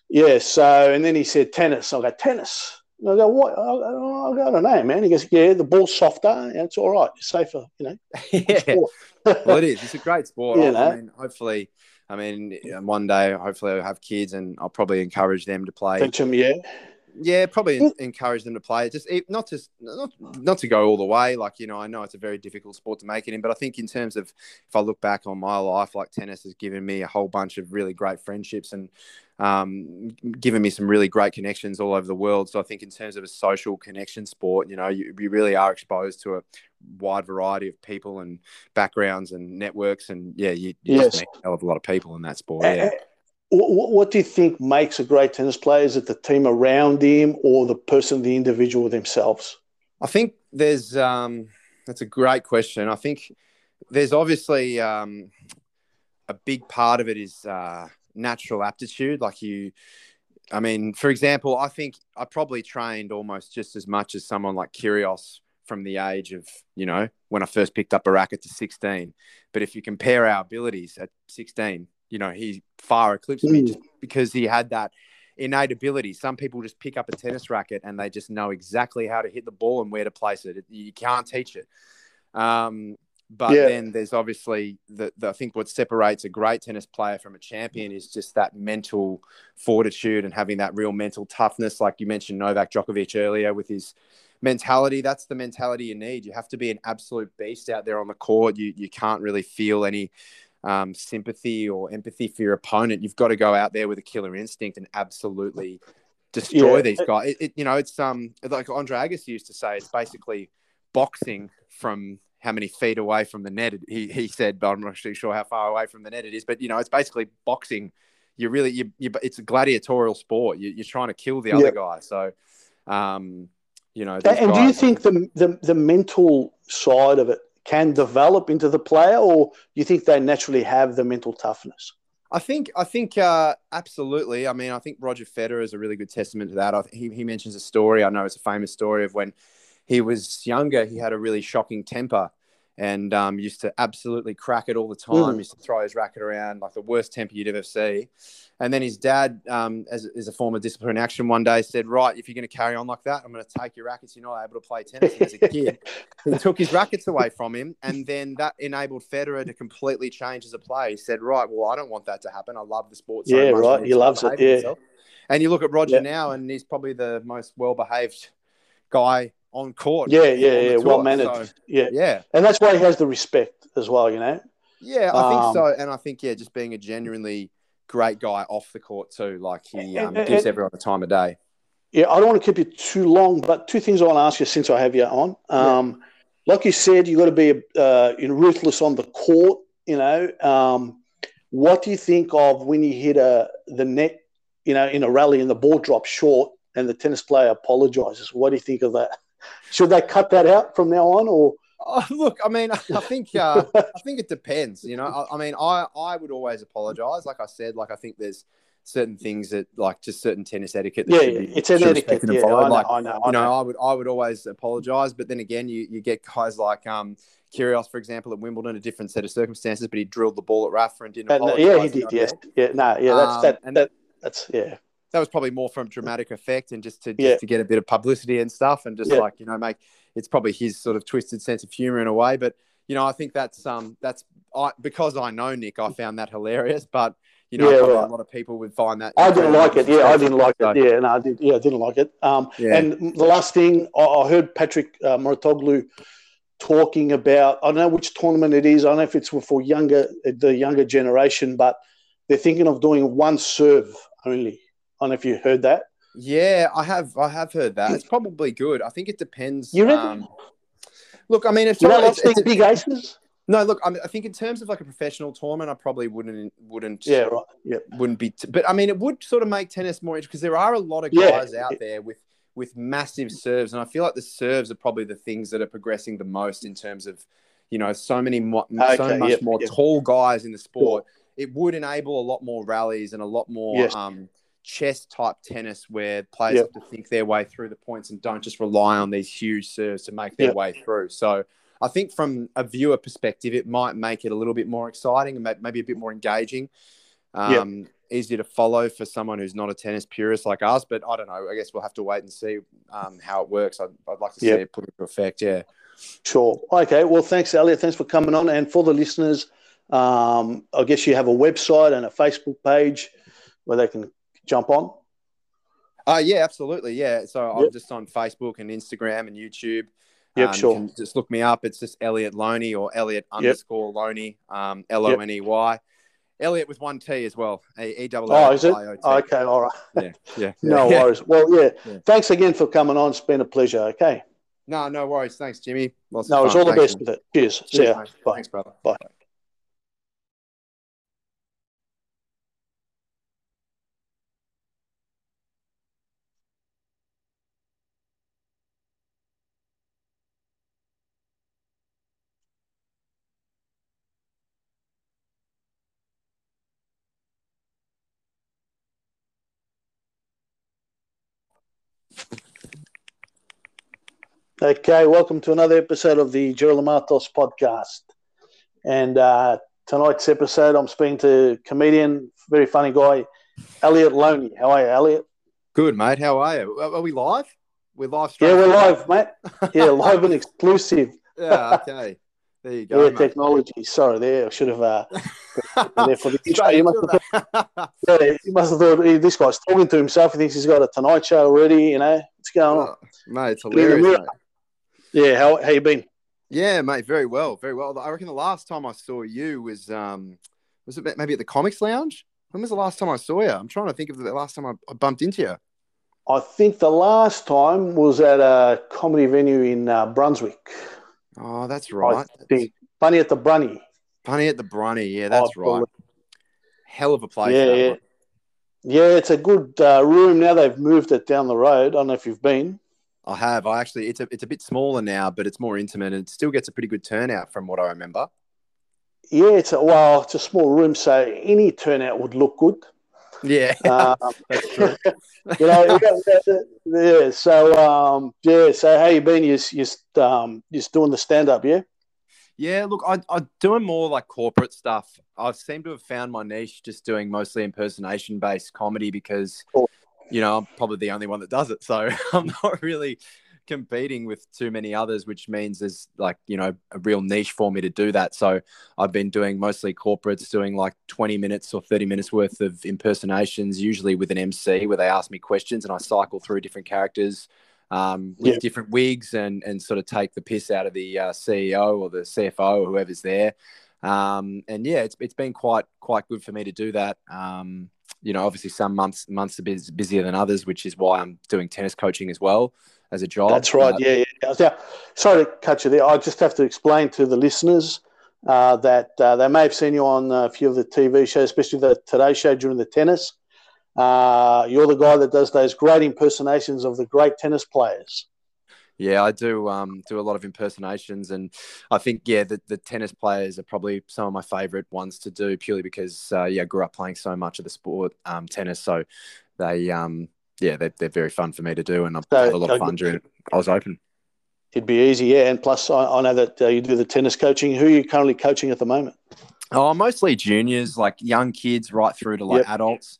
yeah. So and then he said tennis. I go tennis. And I go, what? I, I, I don't know, man. He goes, yeah, the ball's softer. And it's all right. It's safer, you know. yeah. well, it is. It's a great sport. You know? I mean, hopefully, I mean, one day, hopefully, I'll have kids and I'll probably encourage them to play. Teach them, yeah. Yeah, probably encourage them to play. Just not just not not to go all the way. Like you know, I know it's a very difficult sport to make it in, but I think in terms of if I look back on my life, like tennis has given me a whole bunch of really great friendships and um, given me some really great connections all over the world. So I think in terms of a social connection sport, you know, you, you really are exposed to a wide variety of people and backgrounds and networks, and yeah, you, you yes. just meet a hell of a lot of people in that sport. Yeah. What, what do you think makes a great tennis player? Is it the team around him or the person, the individual themselves? I think there's um, that's a great question. I think there's obviously um, a big part of it is uh, natural aptitude. Like you, I mean, for example, I think I probably trained almost just as much as someone like Kyrgios from the age of, you know, when I first picked up a racket to 16. But if you compare our abilities at 16, you know, he far eclipsed mm. me just because he had that innate ability. Some people just pick up a tennis racket and they just know exactly how to hit the ball and where to place it. You can't teach it. Um, but yeah. then there's obviously the, the, I think what separates a great tennis player from a champion is just that mental fortitude and having that real mental toughness. Like you mentioned Novak Djokovic earlier with his mentality. That's the mentality you need. You have to be an absolute beast out there on the court. You you can't really feel any um, sympathy or empathy for your opponent. You've got to go out there with a killer instinct and absolutely destroy yeah. these guys. It, it, you know, it's um like Andre Agassi used to say, it's basically boxing from how many feet away from the net. He he said, but I'm not actually sure how far away from the net it is. But you know, it's basically boxing. You're really, you, you it's a gladiatorial sport. You, are trying to kill the other yeah. guy. So, um, you know. And, do you think the, the the mental side of it can develop into the player, or you think they naturally have the mental toughness? I think I think uh, absolutely. I mean, I think Roger Federer is a really good testament to that. I, he he mentions a story. I know it's a famous story of when he was younger. He had a really shocking temper, and um, used to absolutely crack it all the time. Mm. Used to throw his racket around like the worst temper you'd ever see. And then his dad, um, as, as a former discipline action, one day said, "Right, if you're going to carry on like that, I'm going to take your rackets. You're not able to play tennis." And as a kid, he took his rackets away from him, and then that enabled Federer to completely change as a player. He said, "Right, well, I don't want that to happen. I love the sport so yeah, right. He loves it. Yeah." Himself. And you look at Roger yeah. now, and he's probably the most well-behaved guy on court. Yeah, yeah, yeah. Well managed. So, yeah, yeah. And that's why he has the respect as well. You know. Yeah, I think um, so, and I think yeah, just being a genuinely great guy off the court too. Like he um, and, gives everyone the time of day. Yeah, I don't want to keep you too long, but two things I want to ask you since I have you on. Um, yeah. Like you said, you got to be uh, you know, ruthless on the court. You know, um, what do you think of when you hit a the net? You know, in a rally and the ball drops short and the tennis player apologizes. What do you think of that? Should they cut that out from now on, or? Oh, look, I mean, I think uh, I think it depends. You know, I, I, mean, I I would always apologise. Like I said, like I think there's certain things that like just certain tennis etiquette. That yeah, yeah. it's an etiquette. Yeah, I know, like, I know, I you know, I would I would always apologise, but then again, you you get guys like um. Kyrgios, for example, at Wimbledon, a different set of circumstances, but he drilled the ball at Rafa and didn't. apologise. yeah, he did. Yes, yeah, no, yeah, that's um, that, and that, that's yeah that was probably more from dramatic effect and just to just yeah. to get a bit of publicity and stuff and just yeah. like you know make it's probably his sort of twisted sense of humor in a way. But you know I think that's um that's I because I know Nick I found that hilarious but you know yeah, right. a lot of people would find that I didn't like it. yeah I didn't like so, it yeah no I did yeah I didn't like it. Um and the last thing I, I heard Patrick uh, Mouratoglou talking about I don't know which tournament it is I don't know if it's for younger the younger generation but they're thinking of doing one serve only I don't know if you heard that. Yeah, I have. I have heard that. It's probably good. I think it depends. You um, look, I mean, it's, you it's, it's big aces. No, look, I, mean, I think in terms of like a professional tournament, I probably wouldn't wouldn't yeah right yeah wouldn't be. T- but I mean, it would sort of make tennis more interesting because there are a lot of guys yeah. out there with with massive serves, and I feel like the serves are probably the things that are progressing the most in terms of you know so many mo- okay, so much yep, more yep. tall guys in the sport. It would enable a lot more rallies and a lot more. Yes. Um, chess type tennis where players yep. have to think their way through the points and don't just rely on these huge serves to make their yep. way through. So I think from a viewer perspective, it might make it a little bit more exciting and maybe a bit more engaging. Um, yep. Easier to follow for someone who's not a tennis purist like us, but I don't know. I guess we'll have to wait and see um, how it works. I'd, I'd like to see it put into effect. Yeah. Sure. Okay. Well, thanks, Elliot. Thanks for coming on. And for the listeners, um, I guess you have a website and a Facebook page where they can jump on? Uh, yeah, absolutely. Yeah. So I'm just on Facebook and Instagram and YouTube. Yep, Um, sure. You just look me up. It's just Elliot Loney or Elliot underscore Loney, um, L O N E Y. Elliot with one T as well. E double Oh, is it? I O T. Okay, all right. Yeah, yeah. No worries. Well, yeah. Thanks again for coming on. It's been a pleasure. Okay. No, no worries. Thanks, Jimmy. No, it's all the best with it. Cheers. See Cheers, ya. Bye. Thanks, brother. Bye. Okay, welcome to another episode of the Gerald Matos podcast. And uh, tonight's episode, I'm speaking to comedian, very funny guy, Elliot Loney. How are you, Elliot? Good, mate. How are you? Are we live? We're live. Yeah, we're live, mate. Yeah, live and exclusive. Yeah. Okay. There you go. Yeah, mate. technology. Sorry, there. I should have. Uh, there for the intro. You must have thought, yeah, you must have thought "Hey, this guy's talking to himself. He thinks he's got a Tonight Show already. You know what's going on? Oh, mate, it's hilarious. mate. Yeah, how how you been? Yeah, mate, very well, very well. I reckon the last time I saw you was um was it maybe at the Comics Lounge? When was the last time I saw you? I'm trying to think of the last time I, I bumped into you. I think the last time was at a comedy venue in uh, Brunswick. Oh, that's right. I think Funny at the Brunny. Funny at the Brunny. Yeah, that's I right. Hell of a place. Yeah, yeah. Yeah, it's a good uh, room now. They've moved it down the road. I don't know if you've been. I have. I actually, it's a, it's a bit smaller now, but it's more intimate and it still gets a pretty good turnout from what I remember. Yeah, it's a well, it's a small room, so any turnout would look good. Yeah, Um, that's true. you know, yeah. So, um, yeah. So, how you been? You just, um, just doing the stand up, yeah. Yeah, look, I, I'm doing more like corporate stuff. I seem to have found my niche just doing mostly impersonation based comedy because, Cool. You know, I'm probably the only one that does it. So I'm not really competing with too many others, which means there's like, you know, a real niche for me to do that. So I've been doing mostly corporates, doing like 20 minutes or 30 minutes worth of impersonations, usually with an MC where they ask me questions and I cycle through different characters um, with Yeah. different wigs and and sort of take the piss out of the uh, CEO or the CFO or whoever's there. Um, and yeah, it's it's been quite quite good for me to do that. Um, you know, obviously some months months are bus- busier than others, which is why I'm doing tennis coaching as well as a job. That's right. Uh, yeah, yeah. Now, sorry to cut you there. I just have to explain to the listeners uh, that uh, they may have seen you on a few of the TV shows, especially the Today Show during the tennis. Uh, you're the guy that does those great impersonations of the great tennis players. Yeah, I do um, do a lot of impersonations, and I think yeah, the, the tennis players are probably some of my favorite ones to do purely because uh, yeah, I grew up playing so much of the sport, um, tennis. So they um, yeah, they're, they're very fun for me to do, and I've So, had a lot of uh, fun during Oz Open. It'd be easy, yeah. And plus, I, I know that uh, you do the tennis coaching. Who are you currently coaching at the moment? Oh, mostly juniors, like young kids, right through to like Yep. adults.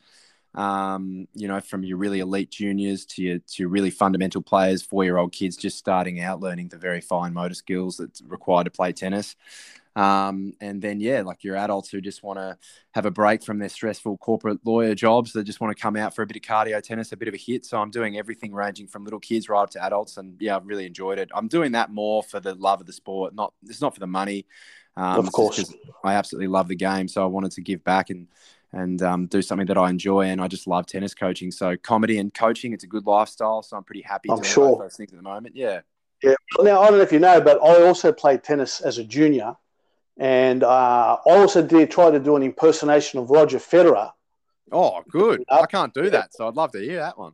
Um, you know, from your really elite juniors to your to your really fundamental players, four year old kids just starting out learning the very fine motor skills that's required to play tennis. Um, and then yeah, like your adults who just want to have a break from their stressful corporate lawyer jobs, they just want to come out for a bit of cardio tennis, a bit of a hit. So I'm doing everything ranging from little kids right up to adults, and yeah, I've really enjoyed it. I'm doing that more for the love of the sport, not it's not for the money. Um, Of course. I absolutely love the game, so I wanted to give back and and um, do something that I enjoy. And I just love tennis coaching. So comedy and coaching, it's a good lifestyle. So I'm pretty happy I'm sure. those things at the moment. Yeah. Yeah. Now, I don't know if you know, but I also played tennis as a junior. And uh, I also did try to do an impersonation of Roger Federer. Oh, good. I can't do that, so I'd love to hear that one.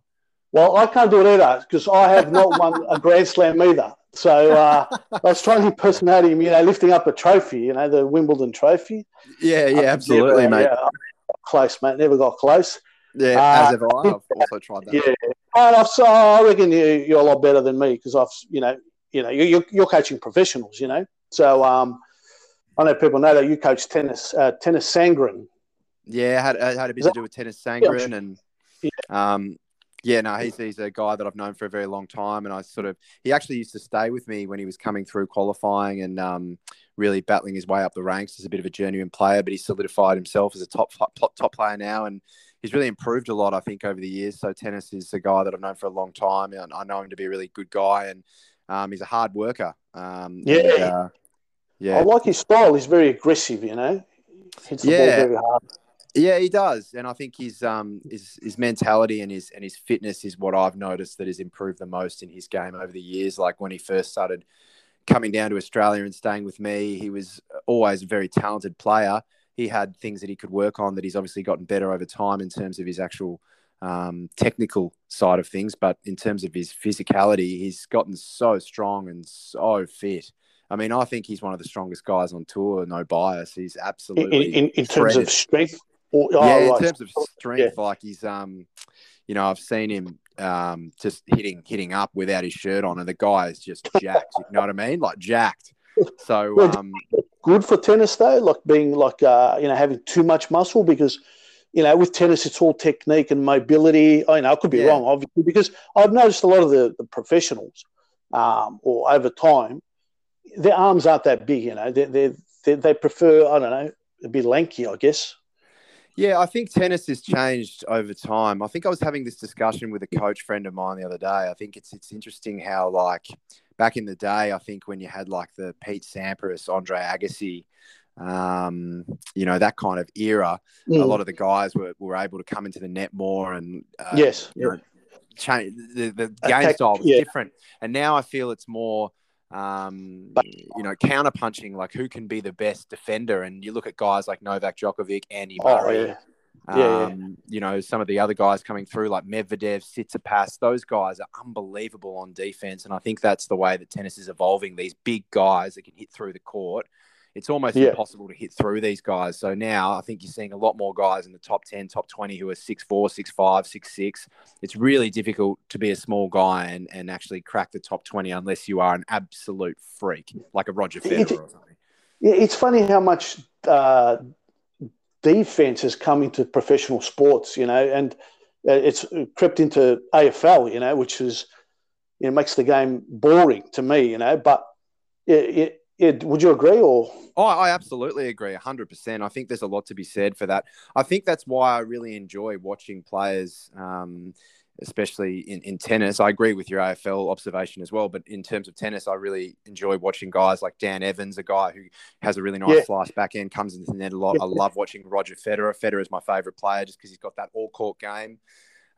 Well, I can't do it either because I have not won a Grand Slam either. So uh, I was trying to impersonate him, you know, lifting up a trophy, you know, the Wimbledon trophy. Yeah, yeah, Uh, absolutely, yeah, mate. yeah, close, mate. Never got close. Yeah, Uh, as have I. I've also tried that. Yeah, and I've, so I reckon you, you're a lot better than me because I've, you know, you know, you're, you're coaching professionals, you know. So um, I know people know that you coach tennis, uh, Tennys Sandgren. Yeah, I had, I had a bit Is to do with Tennys Sandgren and Yeah. um yeah, no, he's he's a guy that I've known for a very long time and I sort of he actually used to stay with me when he was coming through qualifying and um really battling his way up the ranks as a bit of a journeyman player, but he's solidified himself as a top top top player now and he's really improved a lot, I think, over the years. So Tennys is a guy that I've known for a long time, and I know him to be a really good guy, and um, he's a hard worker. Um, yeah, and, uh, yeah. I like his style. He's very aggressive, you know. Hits the Yeah. ball very hard. Yeah, he does, and I think his um his his mentality and his and his fitness is what I've noticed that has improved the most in his game over the years. Like when he first started coming down to Australia and staying with me, he was always a very talented player. He had things that he could work on that he's obviously gotten better over time in terms of his actual um, technical side of things, but in terms of his physicality, he's gotten so strong and so fit. I mean, I think he's one of the strongest guys on tour. No bias. He's absolutely in, in terms of strength. Or, oh, yeah, in right. terms of strength, like he's um, you know, I've seen him um just hitting hitting up without his shirt on, and the guy is just jacked. you know what I mean? Like jacked. So Well, um, good for tennis though, like being like uh, you know having too much muscle because you know with tennis it's all technique and mobility. I know I could be Yeah. wrong, obviously, because I've noticed a lot of the, the professionals um, or over time their arms aren't that big. You know, they they they, they prefer I don't know a bit lanky, I guess. Yeah, I think tennis has changed over time. I think I was having this discussion with a coach friend of mine the other day. I think it's it's interesting how like back in the day, I think when you had like the Pete Sampras, Andre Agassi, um, you know that kind of era, a Mm. lot of the guys were, were able to come into the net more and uh, yes, you know, change the, the game Attack- style was yeah. different, and now I feel it's more. Um, you know, counter punching, like who can be the best defender, and you look at guys like Novak Djokovic, Andy oh Murray, yeah, Yeah, yeah. um, you know, some of the other guys coming through like Medvedev, Tsitsipas, those guys are unbelievable on defense. And I think that's the way that tennis is evolving. These big guys that can hit through the court. It's almost Yeah. impossible to hit through these guys. So now I think you're seeing a lot more guys in the top 10, top 20 who are 6'4, 6'5, 6'6. It's really difficult to be a small guy and, and actually crack the top 20 unless you are an absolute freak, like a Roger It- Federer or something. Yeah, it's funny how much uh, defense has come into professional sports, you know, and uh, it's crept into AFL, you know, which is, you know, makes the game boring to me, you know. But yeah, yeah, yeah, would you agree or? Oh, I absolutely agree, hundred percent. I think there's a lot to be said for that. I think that's why I really enjoy watching players, um, especially in, in tennis. I agree with your AFL observation as well, but in terms of tennis, I really enjoy watching guys like Dan Evans, a guy who has a really nice Yeah. slice backhand, comes into the net a lot. I love watching Roger Federer. Federer is my favorite player just because he's got that all court game.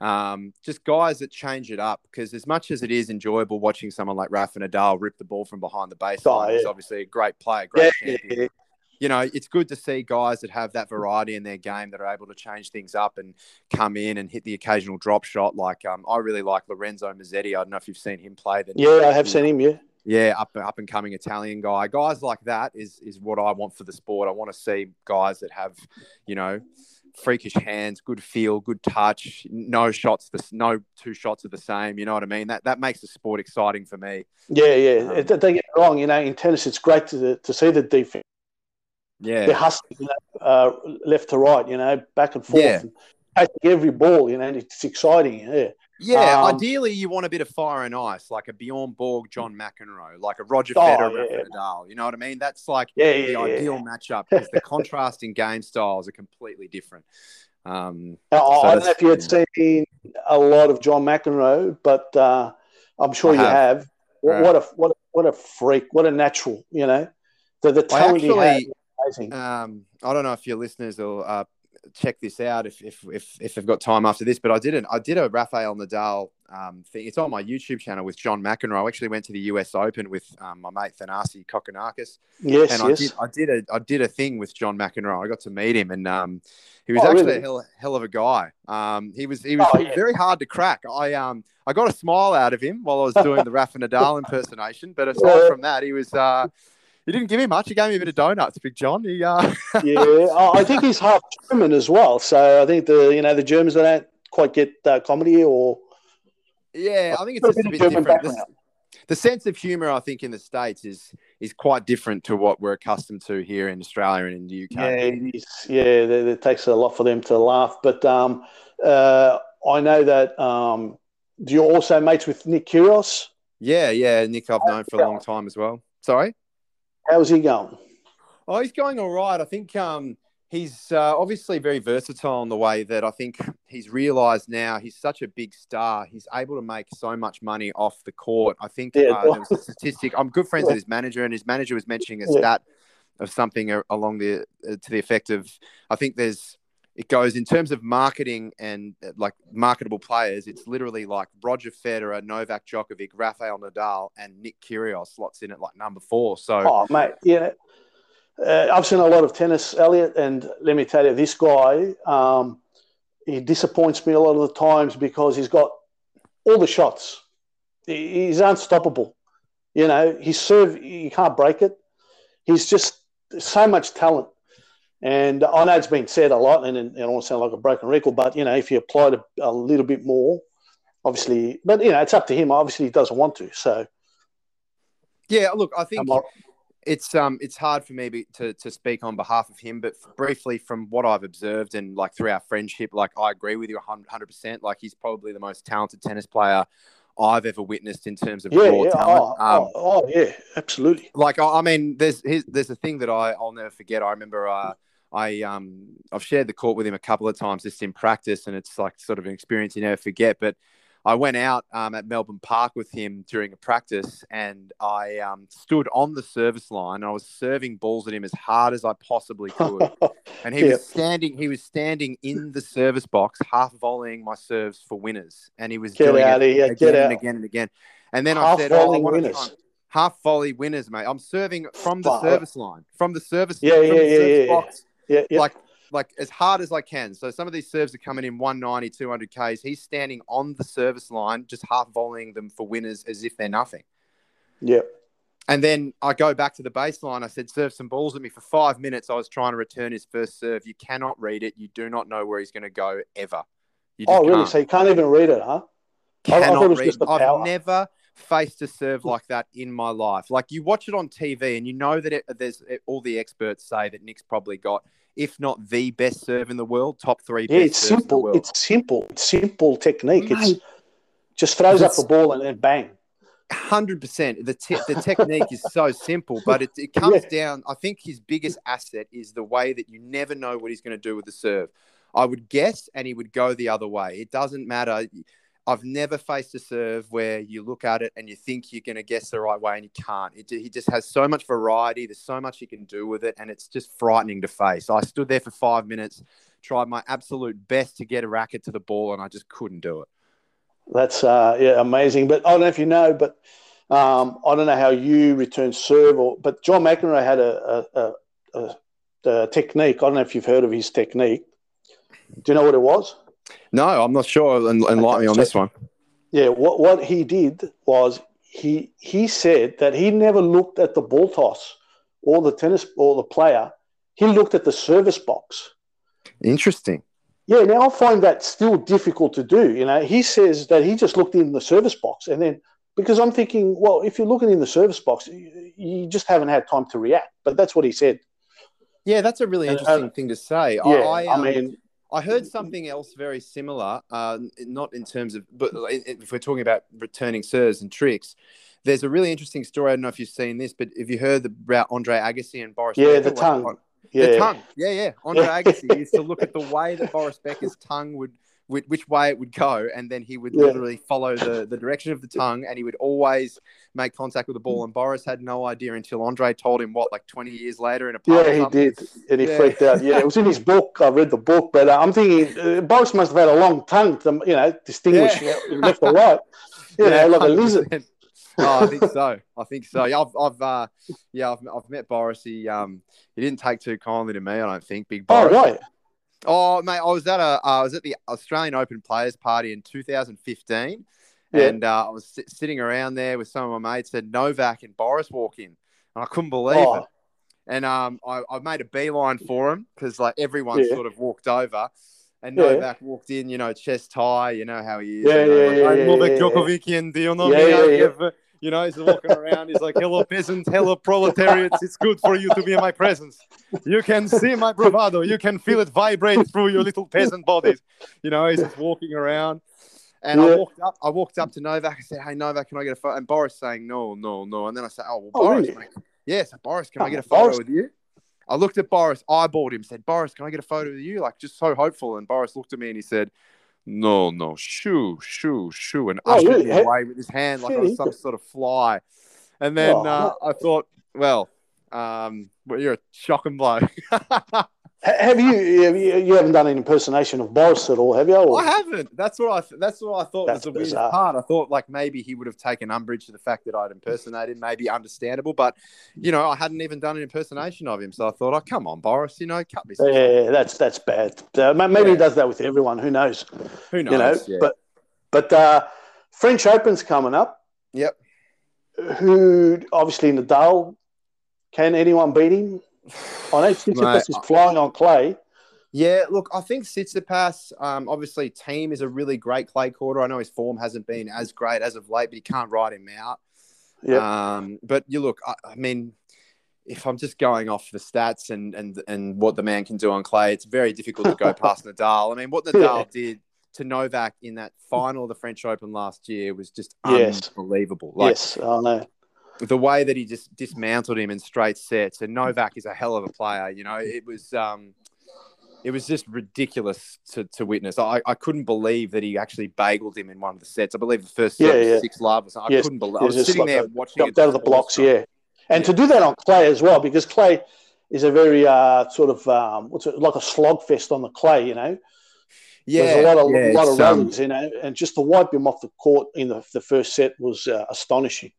Um, just guys that change it up because as much as it is enjoyable watching someone like Rafa Nadal rip the ball from behind the baseline, Oh, he's yeah. obviously a great player, great Yeah, champion yeah, you know, it's good to see guys that have that variety in their game that are able to change things up and come in and hit the occasional drop shot. Like um, I really like Lorenzo Musetti. I don't know if you've seen him play. The yeah, I have seen him. Yeah, yeah, up up and coming Italian guy. Guys like that is is what I want for the sport. I want to see guys that have, you know, freakish hands, good feel, good touch. No shots, the no two shots are the same. You know what I mean? That that makes the sport exciting for me. yeah, yeah. Um, Don't get me wrong, you know, in tennis, it's great to to see the defense. Yeah, they're hustling you know, uh, left to right, you know, back and forth, Yeah. and taking every ball. You know, and it's exciting. Yeah, yeah. Um, ideally, you want a bit of fire and ice, like a Bjorn Borg, John McEnroe, like a Roger Oh, Federer, yeah. Nadal. You know what I mean? That's like yeah, the yeah. ideal matchup because the contrast in game styles are completely different. Um, Now, So I don't know if you had seen a lot of John McEnroe, but uh, I'm sure I you have. have. What, Right. what a what a, what a freak! What a natural! You know, the the I talent he had. is Amazing. um, I don't know if your listeners will uh, check this out if, if if if they've got time after this, but I didn't. I did a Rafael Nadal um, thing. It's on my YouTube channel with John McEnroe. I actually went to the US Open with um, my mate Thanasi Kokkinakis, yes, and I yes. did I did a I did a thing with John McEnroe. I got to meet him, and um, he was Oh, actually really? a hell, hell of a guy. Um, he was he was Oh, yeah. very hard to crack. I um I got a smile out of him while I was doing the Rafa Nadal impersonation, but aside from that, he was. Uh, he didn't give me much. He gave me a bit of donuts, Big John. He, uh, yeah, I think he's half German as well. So I think the you know the Germans they don't quite get uh, comedy or yeah, I think it's just a bit German different. The, the sense of humor, I think, in the states is is quite different to what we're accustomed to here in Australia and in the UK. yeah, it is. yeah, it, it takes a lot for them to laugh. But um, uh, I know that um, do you also mates with Nick Kyrgios? Yeah, yeah. Nick, I've known for a long time as well. Sorry. How's he going? Oh, he's going all right. I think um, he's uh, obviously very versatile in the way that I think he's realised now he's such a big star. He's able to make so much money off the court. I think Yeah. uh, there was a statistic. I'm good friends with his manager, and his manager was mentioning a Yeah. stat of something along the uh, to the effect of I think there's it goes in terms of marketing and uh, like marketable players. It's literally like Roger Federer, Novak Djokovic, Rafael Nadal, and Nick Kyrgios slots in at like number four. So Oh, mate, yeah. Uh, I've seen a lot of tennis, Elliot, and let me tell you, this guy, um, he disappoints me a lot of the times because he's got all the shots. He's unstoppable. You know, his serve, you can't break it. He's just so much talent. And I know it's been said a lot, and, and I don't want to sound like a broken record, but, you know, if you applied a, a little bit more, obviously, but, you know, it's up to him. Obviously, he doesn't want to. So, yeah, look, I think it's um it's hard for me be, to to speak on behalf of him, but briefly from what I've observed and like through our friendship, like I agree with you hundred percent. Like he's probably the most talented tennis player I've ever witnessed in terms of yeah, raw yeah, talent. oh, um, oh, oh, yeah, absolutely. like I, I mean, there's there's a thing that I I'll never forget. I remember uh, I um I've shared the court with him a couple of times just in practice, and it's like sort of an experience you never forget. But I went out um, at Melbourne Park with him during a practice, and I um, stood on the service line. And I was serving balls at him as hard as I possibly could, and he Yeah. was standing. He was standing in the service box, half volleying my serves for winners, and he was Get doing out it of here, again get and again and again. And then I Half said, "Oh, I want winners. half volley winners, mate. I'm serving from the Fuck. service line, from the service, Yeah, from yeah, the yeah, service yeah, yeah. box, Yeah, yeah. like like as hard as I can. So some of these serves are coming in 190, 200 Ks. He's standing on the service line, just half volleying them for winners as if they're nothing. yeah. And then I go back to the baseline. I said, serve some balls at me for five minutes. I was trying to return his first serve. You cannot read it. You do not know where he's going to go ever. Oh, really? can't So you can't even read it, huh? I- I thought cannot read. I've never faced a serve like that in my life. Like you watch it on TV and you know that it, there's it, all the experts say that Nick's probably got, if not the best serve in the world, top three Yeah, best it's serves in the simple. world. It's simple. It's simple technique. It's just throws up the ball and then bang. Hundred percent. The te- the technique is so simple, but it, it comes down. I think his biggest asset is the way that you never know what he's going to do with the serve. I would guess, and he would go the other way. It doesn't matter. I've never faced a serve where you look at it and you think you're going to guess the right way and you can't. It, he just has so much variety. There's so much he can do with it, and it's just frightening to face. I stood there for five minutes, tried my absolute best to get a racket to the ball, and I just couldn't do it. That's uh, yeah, amazing. But I don't know if you know, but um, I don't know how you return serve, or but John McEnroe had a, a, a, a, a technique. I don't know if you've heard of his technique. Do you know what it was? No, I'm not sure. En- Enlighten me on So- this one. Yeah, what what he did was he he said that he never looked at the ball toss or the tennis or the player. He looked at the service box. Interesting. Yeah, now I find that still difficult to do. You know, he says that he just looked in the service box, and then because I'm thinking, well, if you're looking in the service box, you, you just haven't had time to react. But that's what he said. Yeah, that's a really Uh, interesting thing to say. Yeah, I, I, I um, mean, I heard something else very similar, uh, not in terms of, but if we're talking about returning serves and tricks, there's a really interesting story. I don't know if you've seen this, but have you heard about Andre Agassi and Boris? Yeah, Becker? the tongue. on- yeah, The tongue. Yeah, yeah. Andre. Agassi used to look at the way that Boris Becker's tongue would, which, which way it would go, and then he would Yeah. literally follow the, the direction of the tongue, and he would always make contact with the ball. And Boris had no idea until Andre told him what, like 20 years later in a. Yeah, he did, and he Yeah. freaked out. Yeah, it was in his book. I read the book, but uh, I'm thinking uh, Boris must have had a long tongue to, you know, distinguish Yeah. left or right. You know, like a 100%. lizard. oh, I think so. I think so. Yeah, I've, I've uh, yeah, I've, I've met Boris. He, um, he didn't take too kindly to me. I don't think. Big Oh, Boris. right. Oh, mate, I was at a, uh, I was at the Australian Open Players Party in 2015, Yeah. and uh, I was sit- sitting around there with some of my mates. And Novak and Boris walk in, and I couldn't believe Oh. it. And um, I, I made a beeline for him because like everyone Yeah. sort of walked over, and Yeah. Novak walked in. You know, chest high. You know how he is. Yeah, you know, yeah, like, yeah, I'm Novak. Djokovic, and you know me, yeah, I yeah. you know, he's walking around. He's like, "Hello, peasant. Hello, proletariats. It's good for you to be in my presence. You can see my bravado. You can feel it vibrate through your little peasant bodies. You know, he's just walking around." And I walked up. I walked up to Novak. I said, "Hey, Novak, can I get a photo?" And Boris saying, "No, no, no." And then I said, "Oh, well, Oh, Boris, really? Yes, Boris, can I Oh, get a photo Boris- with you?" I looked at Boris, eyeballed him, said, Boris, can I get a photo of you? Like, just so hopeful. And Boris looked at me and he said, no, no, shoo, shoo, shoo, and Oh, ushered really? me away with his hand like I was some sort of fly. And then Oh, uh, I thought, well, um, well, you're a shocking blow. Ha- Have you, you? Haven't done an impersonation of Boris at all, have you? Or- I haven't. That's what I. That's what I thought That's was the bizarre. part. I thought like maybe he would have taken umbrage to the fact that I'd impersonated. Maybe understandable, but you know I hadn't even done an impersonation of him. So I thought, oh come on, Boris, you know, cut me. some. Yeah, that's that's bad. Uh, ma- maybe he does that with everyone. Who knows? Who knows? You know. yeah. But but uh, French Open's coming up. Yep. Who obviously Nadal? Can anyone beat him? I know Tsitsipas is flying on clay. Yeah, look, I think Tsitsipas, um, obviously, team is a really great clay courter. I know his form hasn't been as great as of late, but he can't ride him out. Yeah. Um, but you look, I, I mean, if I'm just going off the stats and and and what the man can do on clay, it's very difficult to go past Nadal. I mean, what Nadal Yeah. did to Novak in that final of the French Open last year was just Yes. unbelievable. Like yes, I know. The way that he just dismantled him in straight sets, and Novak is a hell of a player. You know, it was um, it was just ridiculous to, to witness. I, I couldn't believe that he actually bageled him in one of the sets. I believe the first set Yeah, yeah. six love or something. I Yes, couldn't believe. it I was sitting like there a- watching out of the blocks, awestruck. yeah. And to do that on clay as well, because clay is a very uh, sort of um, what's it like a slog fest on the clay, you know. Yeah, There's a lot of yeah, lot of it's, um, you know, and just to wipe him off the court in the, the first set was uh, astonishing.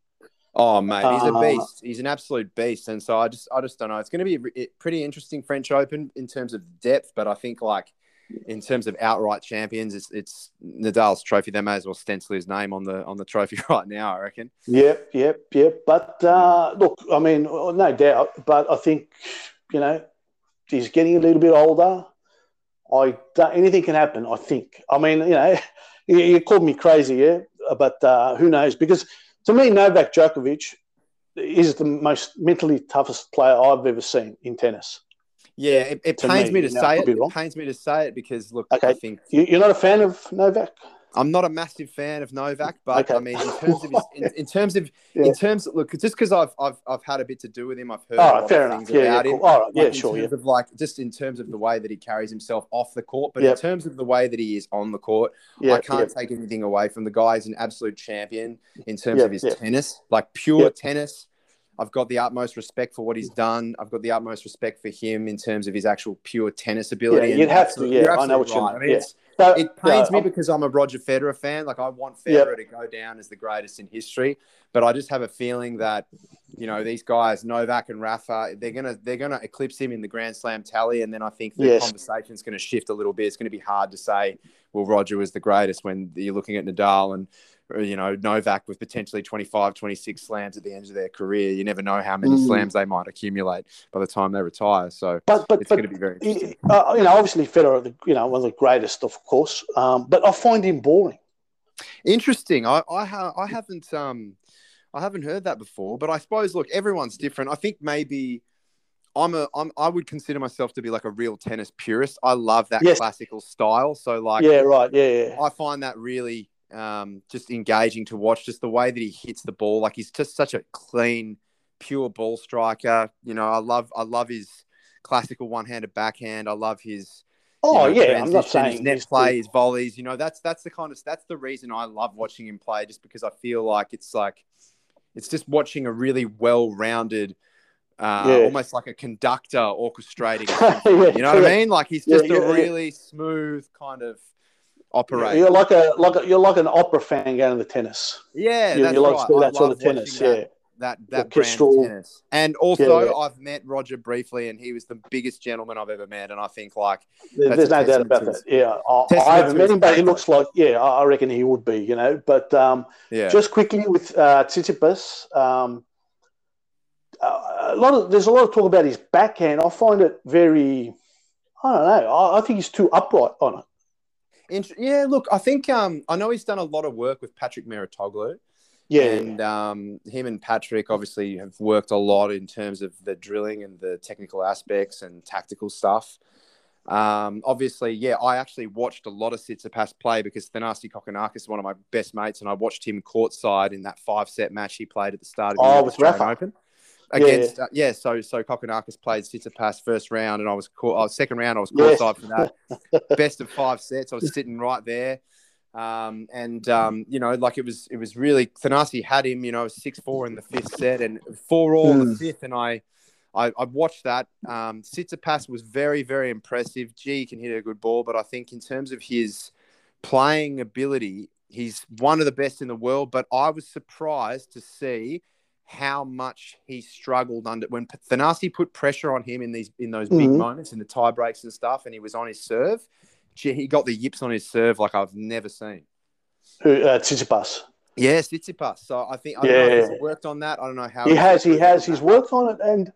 Oh mate, he's a Uh, beast. He's an absolute beast, and so I just, I just don't know. It's going to be a pretty interesting French Open in terms of depth, but I think like in terms of outright champions, it's, it's Nadal's trophy. They may as well stencil his name on the on the trophy right now. I reckon. Yep, yep, yep. But uh, look, I mean, no doubt. But I think you know he's getting a little bit older. I don't, anything can happen. I think. I mean, you know, you, you called me crazy, yeah, but uh, who knows? Because to me, Novak Djokovic is the most mentally toughest player I've ever seen in tennis. Yeah, it, it pains me, me, to now, say it. It pains me to say it because look, Okay. I think you're not a fan of Novak? I'm not a massive fan of Novak, but Okay. I mean, in terms of his, in, in terms of Yeah. in terms of look, just because I've, I've I've had a bit to do with him, I've heard All lot fair enough. things Yeah, yeah, about cool. him. All right, like, yeah, in sure, yeah. of like just in terms of the way that he carries himself off the court, but Yep. in terms of the way that he is on the court, Yeah, I can't take anything away from the guy. He's an absolute champion in terms Yep, of his yep. tennis, like pure Yep. tennis. I've got the utmost respect for what he's done. I've got the utmost respect for him in terms of his actual pure tennis ability. Yeah, you'd have to, yeah, I know what you right. mean, mean, yeah. So, it pains yeah, me because I'm a Roger Federer fan. Like I want Federer Yep. to go down as the greatest in history, but I just have a feeling that you know these guys, Novak and Rafa, they're gonna they're gonna eclipse him in the Grand Slam tally, and then I think the Yes. conversation's going to shift a little bit. It's going to be hard to say, well, Roger was the greatest when you're looking at Nadal and you know Novak with potentially 25, 26 slams at the end of their career. You never know how many Mm. slams they might accumulate by the time they retire. So but but it's but going to be very interesting. uh, you know, obviously Federer, you know, one of the greatest, of course. Um, but I find him boring. Interesting. I I, ha- I haven't um I haven't heard that before, but I suppose look, everyone's different. I think maybe I'm a I'm I would consider myself to be like a real tennis purist. I love that Yes. classical style. So like yeah, right. Yeah, yeah. I find that really um just engaging to watch just the way that he hits the ball. Like he's just such a clean, pure ball striker. You know, I love I love his classical one-handed backhand. I love his you Oh, know, yeah. I'm not saying his net play, his volleys. You know, that's that's the kind of that's the reason I love watching him play, just because I feel like it's like it's just watching a really well-rounded, uh, Yeah. almost like a conductor orchestrating. Yeah, you know what I mean? Like he's just yeah, a really smooth kind of operator. You're like a like a, you're like an opera fan going to the tennis. Yeah, you, that's you like right. to that sort of tennis. watching Yeah. That that, that brand tennis. And also, Yeah, yeah. I've met Roger briefly, and he was the biggest gentleman I've ever met. And I think like There- There's no doubt about that. Yeah, I, I haven't met him, but he looks like yeah, I I reckon he would be. You know, but um, yeah, just quickly with uh, Tsitsipas, um, uh, a lot of there's a lot of talk about his backhand. I find it very, I don't know. I, I think he's too upright on it. Int- yeah. Look, I think um, I know he's done a lot of work with Patrick Mouratoglou. Yeah, and um, him and Patrick obviously have worked a lot in terms of the drilling and the technical aspects and tactical stuff. Um, obviously, yeah, I actually watched a lot of Tsitsipas play because Thanasi Kokkinakis is one of my best mates, and I watched him courtside in that five-set match he played at the start of the Oh, year with Australian Rafa. Open. Against yeah, uh, yeah so so Kokkinakis played Tsitsipas first round, and I was caught. I was second round. I was courtside yes. for that. Best of five sets. I was sitting right there. Um, and um, you know, like it was, it was really Thanasi had him. You know, six four in the fifth set and four all mm. the fifth, and I, I, I watched that. Um, Tsitsipas was very, very impressive. Gee, he can hit a good ball, but I think in terms of his playing ability, he's one of the best in the world. But I was surprised to see how much he struggled under when Thanasi put pressure on him in these in those big mm-hmm. moments in the tie breaks and stuff, and he was on his serve. He got the yips on his serve like I've never seen. Who uh, Tsitsipas? Yeah, Tsitsipas. So I think I yeah. he's worked on that. I don't know how he has. He has. He's worked on it, and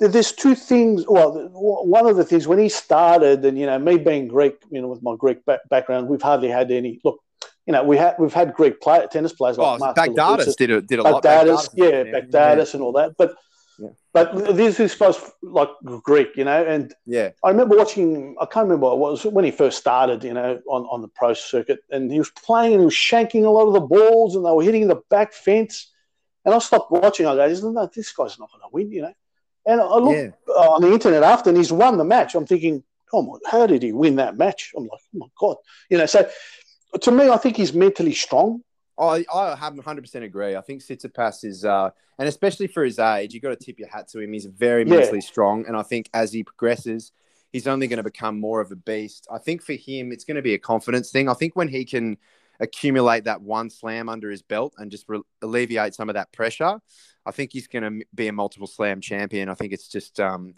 there's two things. Well, one of the things when he started, and you know, me being Greek, you know, with my Greek background, we've hardly had any. Look, you know, we had we've had Greek play, tennis players like oh, Baghdatis did a did a lot. Baghdatis, yeah, yeah. and all that. But yeah. but this is supposed like Greek, you know. And yeah, I remember watching. I can't remember what it was when he first started, you know, on on the pro circuit, and he was playing and he was shanking a lot of the balls, and they were hitting the back fence. And I stopped watching. I go, "Isn't that this guy's not going to win?" You know. And I look yeah. on the internet after, and he's won the match. I'm thinking, oh my, how did he win that match? I'm like, oh my god, you know. So to me, I think he's mentally strong. I, I have 100% agree. I think Tsitsipas is, uh, and especially for his age, you've got to tip your hat to him. He's very yeah. mentally strong. And I think as he progresses, he's only going to become more of a beast. I think for him, it's going to be a confidence thing. I think when he can accumulate that one slam under his belt and just re- alleviate some of that pressure, I think he's going to be a multiple slam champion. I think it's just, um,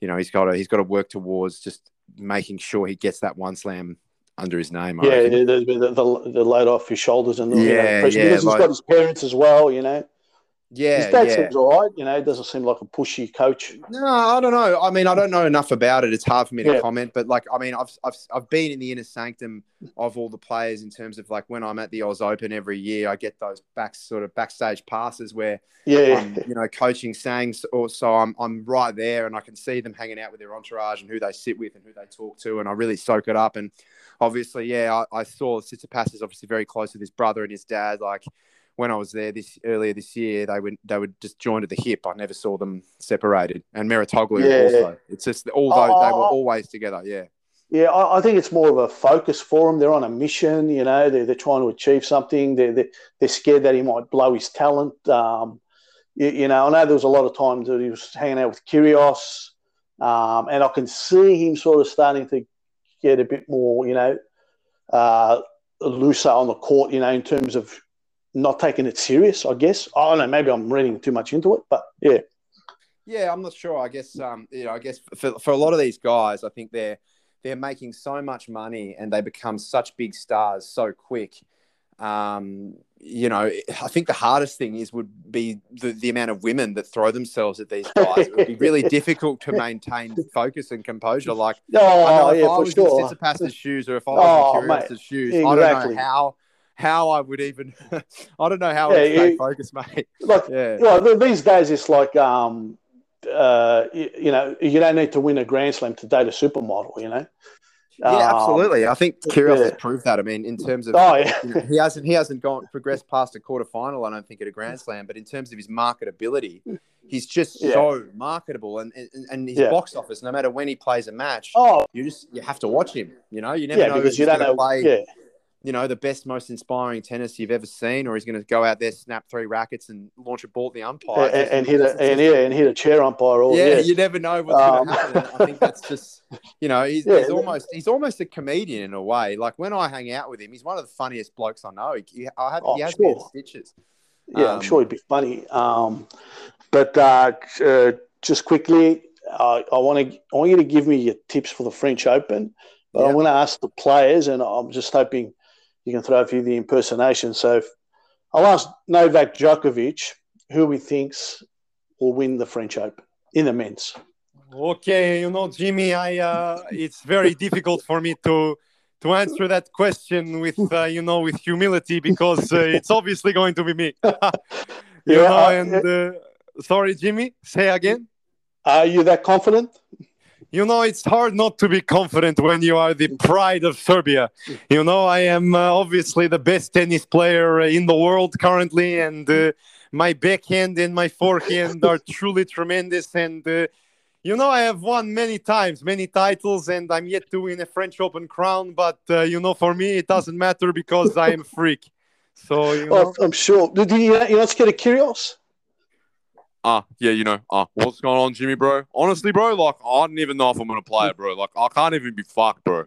you know, he's got to he's got to work towards just making sure he gets that one slam under his name. I yeah, the, the, the, the, load off his shoulders and the yeah, you know, yeah, because like, he's got his parents as well. You know. Yeah, his dad yeah. seems all right. You know, doesn't seem like a pushy coach. No, I don't know. I mean, I don't know enough about it. It's hard for me to comment. But like, I mean, I've, I've I've been in the inner sanctum of all the players in terms of like when I'm at the Oz Open every year, I get those back sort of backstage passes where yeah, I'm, you know, coaching saying or so I'm I'm right there and I can see them hanging out with their entourage and who they sit with and who they talk to, and I really soak it up. And obviously, yeah, I, I saw Tsitsipas is obviously very close with his brother and his dad, like when I was there this earlier this year, they would they would just joined at the hip. I never saw them separated. And Mouratoglou yeah. also. It's just although they were always together. Yeah. Yeah, I, I, think it's more of a focus for them. They're on a mission. You know, they're, they're trying to achieve something. They're, they're, they're scared that he might blow his talent. Um, you, you, know, I know there was a lot of times that he was hanging out with Kyrgios, um, and I can see him sort of starting to get a bit more, you know, uh, looser on the court. You know, in terms of not taking it serious. I guess I don't know. Maybe I'm reading too much into it, but yeah. Yeah, I'm not sure. I guess um, you know, I guess for, for a lot of these guys, I think they're they're making so much money and they become such big stars so quick. Um, you know, I think the hardest thing is would be the, the amount of women that throw themselves at these guys. it would be really difficult to maintain focus and composure. Like, oh, I know if yeah, I was sure. in Tsitsipas's shoes or if I was oh, in Kyrgios's shoes, exactly. I don't know how how I would even I don't know how yeah, I would stay focused, mate. Like yeah. well, these days it's like um uh you, you, know, you don't need to win a grand slam to date a supermodel, you know. Yeah, um, absolutely. I think Kyrgios yeah. has proved that. I mean, in terms of oh, yeah. you know, he hasn't he hasn't gone progressed past a quarterfinal, I don't think, at a grand slam, but in terms of his marketability, he's just yeah. so marketable and, and, and his box office, no matter when he plays a match, oh, you just you have to watch him. You know, you never know because you don't know play you know, the best, most inspiring tennis you've ever seen, or he's going to go out there, snap three rackets, and launch a ball at the umpire, and, and hit a and, yeah, and hit a chair umpire. Or, yeah, yeah, you never know what's um, going to happen. I think that's just, you know, he's, yeah, he's almost he's almost a comedian in a way. Like when I hang out with him, he's one of the funniest blokes I know. He, I have, oh, he has sure. stitches. Yeah, um, I'm sure he'd be funny. Um, but uh, uh, just quickly, uh, I want to I want you to give me your tips for the French Open. But yeah. I want to ask the players, and I'm just hoping you can throw a few of the impersonations. So I'll ask Novak Djokovic who he thinks will win the French Open in the men's. Okay, you know, Jimmy, I uh, it's very difficult for me to to answer that question with uh, you know with humility because uh, it's obviously going to be me. you yeah, know, and uh, sorry, Jimmy, say again. Are you that confident? You know, it's hard not to be confident when you are the pride of Serbia. You know, I am uh, obviously the best tennis player in the world currently, and uh, my backhand and my forehand are truly tremendous. And uh, you know, I have won many times, many titles, and I'm yet to win a French Open crown. But uh, you know, for me, it doesn't matter because I am a freak. So you know, I'm sure. Did you, you not scared of Kyrgios? Ah, uh, yeah, you know, ah, uh, what's going on, Jimmy, bro? Honestly, bro, like I don't even know if I'm gonna play it, bro. Like I can't even be fucked, bro.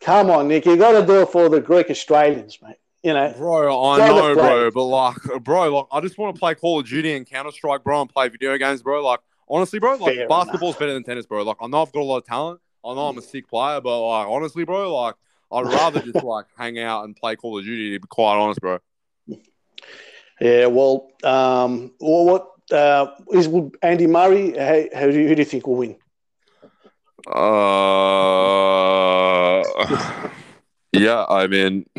Come on, Nick, you got to do it for the Greek Australians, mate. You know, bro, I know, bro, but like, bro, like I just want to play Call of Duty and Counter Strike, bro, and play video games, bro. Like honestly, bro, like Fair basketball's enough. better than tennis, bro. Like I know I've got a lot of talent. I know I'm a sick player, but like honestly, bro, like I'd rather just like hang out and play Call of Duty. To be quite honest, bro. Yeah, well, um, well, what uh, is Andy Murray? How, how do you, who do you think will win? Uh, yeah, I mean,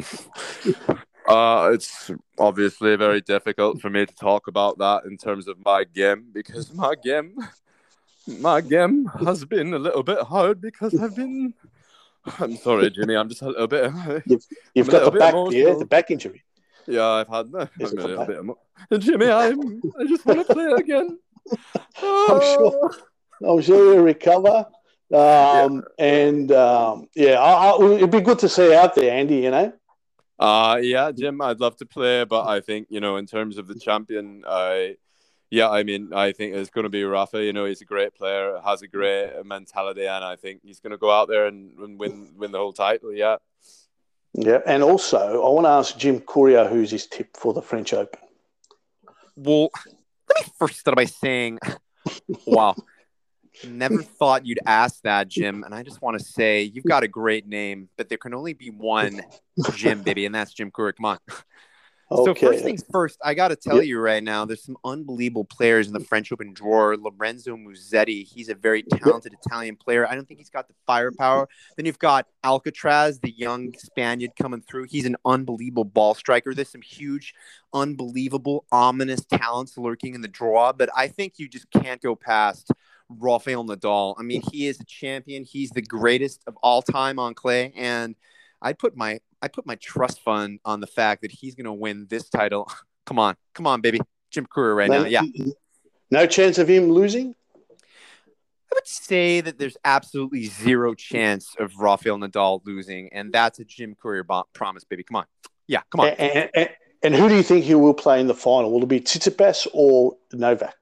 uh, it's obviously very difficult for me to talk about that in terms of my game because my game, my game has been a little bit hard because I've been. I'm sorry, Jimmy. I'm just a little bit. You've, you've got the back, yeah, the back injury. Yeah, I've had that. a little bit more. Jimmy, I'm. I just want to play again. I'm sure. I'm sure you'll recover. Um, yeah. And um, yeah, I, I, it'd be good to see out there, Andy. You know. Uh yeah, Jim, I'd love to play, but I think you know, in terms of the champion, I. Yeah, I mean, I think it's going to be Rafa. You know, he's a great player, has a great mentality, and I think he's going to go out there and, and win win the whole title. Yeah. Yeah, and also I want to ask Jim Courier who's his tip for the French Open. Well, let me first start by saying, wow, never thought you'd ask that, Jim. And I just want to say you've got a great name, but there can only be one Jim, baby, and that's Jim Courier. Come on. Okay. So first things first, I got to tell yep. you right now, there's some unbelievable players in the French Open drawer. Lorenzo Musetti, he's a very talented. Italian player. I don't think he's got the firepower. Then you've got Alcaraz, the young Spaniard coming through. He's an unbelievable ball striker. There's some huge, unbelievable, ominous talents lurking in the draw, but I think you just can't go past Rafael Nadal. I mean, he is a champion. He's the greatest of all time on clay, and I put my I put my trust fund on the fact that he's going to win this title. come on, come on, baby, Jim Courier right no, now. Yeah, no chance of him losing. I would say that there's absolutely zero chance of Rafael Nadal losing, and that's a Jim Courier promise, baby. Come on, yeah, come on. And, and, and, who do you think he will play in the final? Will it be Tsitsipas or Novak?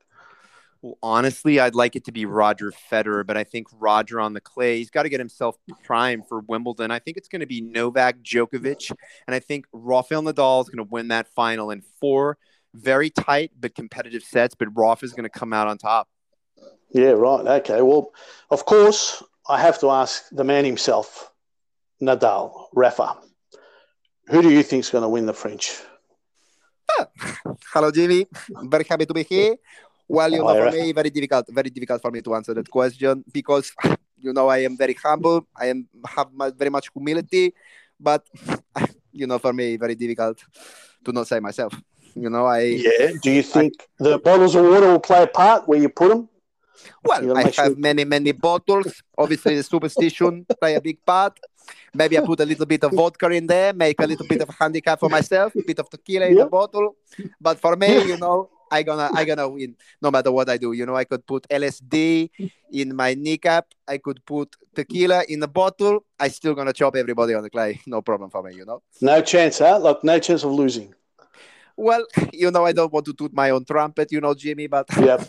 Well, honestly, I'd like it to be Roger Federer, but I think Roger on the clay, he's got to get himself primed for Wimbledon. I think it's going to be Novak Djokovic, and I think Rafael Nadal is going to win that final in four very tight but competitive sets. But Rafa is going to come out on top. Yeah, right. Okay. Well, of course, I have to ask the man himself, Nadal, Rafa. Who do you think is going to win the French? Ah, hello, Jimmy. Very happy to be here. Well, you know, for me, very difficult, very difficult for me to answer that question because, you know, I am very humble. I am have very much humility, but, you know, for me, very difficult to not say myself. You know, I. Yeah. Do you think I, the bottles of water will play a part where you put them? Well, I have sure. many, many bottles. Obviously, the superstition play a big part. Maybe I put a little bit of vodka in there, make a little bit of a handicap for myself, a bit of tequila in the bottle. But for me, you know, I gonna I gonna win no matter what I do. You know, I could put LSD in my kneecap. I could put tequila in a bottle. I still gonna chop everybody on the clay. No problem for me. You know. No chance, huh? Like no chance of losing. Well, you know, I don't want to toot my own trumpet, you know, Jimmy, but yeah,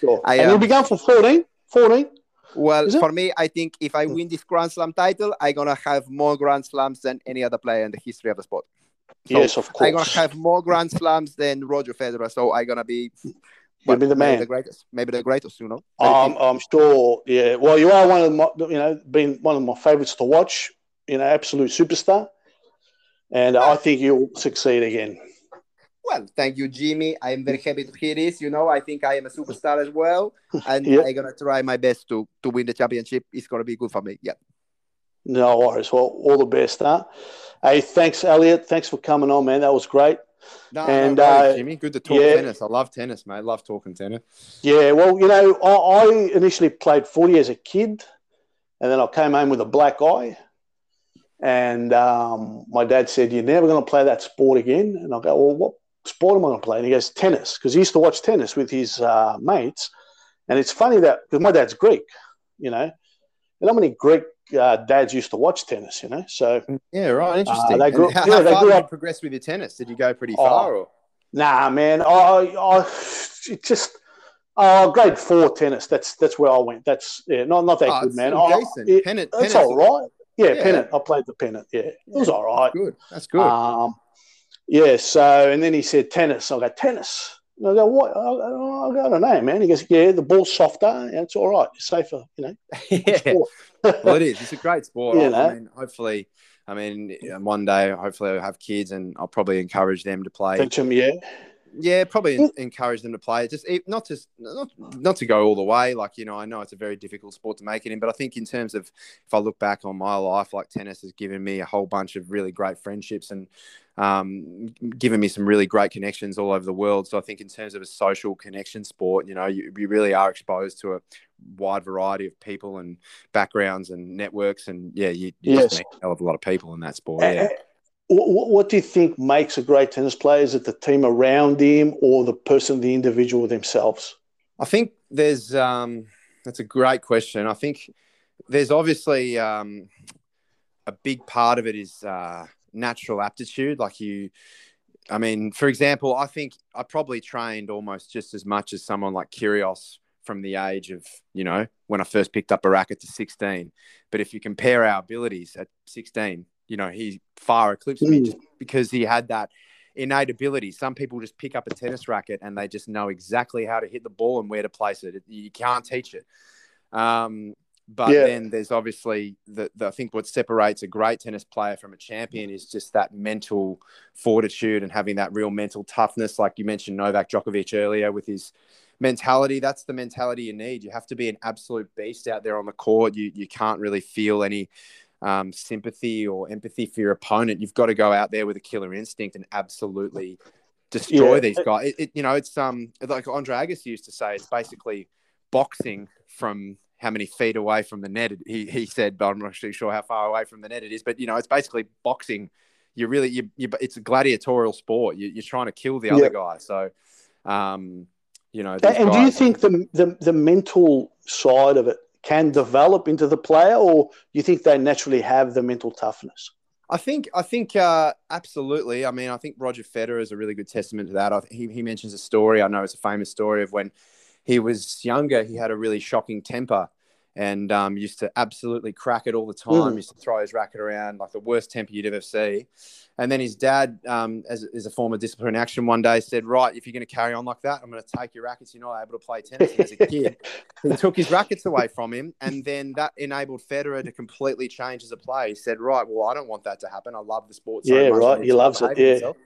sure. I, and you'll be going for 14, 14. Well, for me, I think if I win this Grand Slam title, I'm gonna have more Grand Slams than any other player in the history of the sport. So yes, of course. I'm gonna have more Grand Slams than Roger Federer, so I'm gonna be. Well, be the man, the greatest, maybe the greatest. You know, um, I'm sure. Yeah, well, you are one of my, you know, been one of my favorites to watch. You know, absolute superstar, and I think you'll succeed again. Well, thank you, Jimmy. I'm very happy to hear this. You know, I think I am a superstar as well, and. I'm gonna try my best to to win the championship. It's gonna be good for me. Yeah. No worries. Well, all the best, huh? Hey, thanks, Elliot. Thanks for coming on, man. That was great. No, and no uh, Jimmy, good to talk yeah. tennis. I love tennis, mate. I love talking tennis. Yeah, well, you know, I, I, initially played footy as a kid, and then I came home with a black eye. And um, my dad said, "You're never going to play that sport again." And I go, "Well, what sport am I going to play? And he goes, tennis, because he used to watch tennis with his uh, mates. And it's funny that, because my dad's Greek, you know, and how many Greek uh, dads used to watch tennis, you know? So, yeah, right. Interesting. Uh, they grew, how, yeah, how they far grew did up. you progress with your tennis? Did you go pretty Oh, far? Or? Nah, man. I, I it just, oh, grade four tennis. That's that's where I went. That's, yeah, not, not that Oh, good, man. decent. it- Pennant- That's pennant's all right. Yeah, Yeah. pennant. I played the pennant. Yeah, it was all right. Good. That's good. Um, yeah. So, and then he said tennis. I go tennis. And I go what? I, I, I don't know, man. He goes, yeah, the ball's softer and it's all right. It's safer, you know. yeah. well, it is. It's a great sport. You I, know. I mean, hopefully, I mean, one day, hopefully, I'll have kids, and I'll probably encourage them to play. Teach 'em, yeah. Yeah, probably en- encourage them to play. Just not just not not to go all the way. Like you know, I know it's a very difficult sport to make it in, but I think in terms of if I look back on my life, like tennis has given me a whole bunch of really great friendships and um, given me some really great connections all over the world. So I think in terms of a social connection sport, you know, you, you really are exposed to a wide variety of people and backgrounds and networks, and yeah, you, you Yes. just meet a hell of a lot of people in that sport. Yeah. What, what do you think makes a great tennis player? Is it the team around him or the person, the individual themselves? I think there's um, that's a great question. I think there's obviously um, a big part of it is uh, natural aptitude. Like you, I mean, for example, I think I probably trained almost just as much as someone like Kyrgios from the age of you know when I first picked up a racket to 16. But if you compare our abilities at 16, you know he far eclipsed me Mm. just because he had that innate ability. Some people just pick up a tennis racket and they just know exactly how to hit the ball and where to place it. You can't teach it. Um, but Yeah. then there's obviously the, the I think what separates a great tennis player from a champion is just that mental fortitude and having that real mental toughness. Like you mentioned Novak Djokovic earlier with his mentality. That's the mentality you need. You have to be an absolute beast out there on the court. You you can't really feel any um, sympathy or empathy for your opponent. You've got to go out there with a killer instinct and absolutely destroy Yeah. these guys. It, it, you know, it's um like Andre Agassi used to say, it's basically boxing from how many feet away from the net. He he said, but I'm not actually sure how far away from the net it is. But you know, it's basically boxing. You're really you, you it's a gladiatorial sport. You, you're trying to kill the other Yeah. guy. So, um, you know, And, and do you think the, the the mental side of it can develop into the player, or you think they naturally have the mental toughness? I think I think uh, absolutely. I mean, I think Roger Federer is a really good testament to that. I, he he mentions a story. I know it's a famous story of when he was younger. He had a really shocking temper and um, used to absolutely crack it all the time. Mm. Used to throw his racket around like the worst temper you'd ever see. And then his dad, um, as, as a form of discipline action, one day said, "Right, if you're going to carry on like that, I'm going to take your rackets. You're not able to play tennis." And as a kid, he took his rackets away from him, and then that enabled Federer to completely change as a player. He said, "Right, well, I don't want that to happen. I love the sport so Yeah, much. right. He loves it, yeah. myself."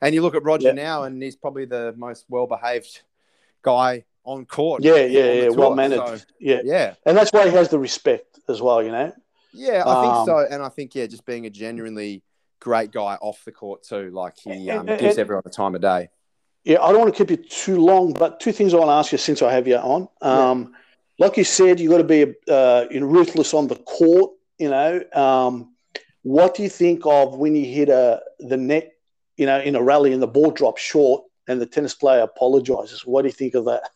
And you look at Roger Yeah. now, and he's probably the most well-behaved guy on court. Yeah, yeah, yeah. tour. Well managed. So, yeah, yeah, and that's why he has the respect as well. You know. yeah, I think Um, so. And I think yeah, just being a genuinely great guy off the court too. Like he um, And- gives and- everyone the time of day. Yeah, I don't want to keep you too long, but two things I want to ask you since I have you on. Um, Like you said, you got to be uh, you know, ruthless on the court. You know, um, what do you think of when you hit a the net? You know, in a rally and the ball drops short and the tennis player apologizes. What do you think of that?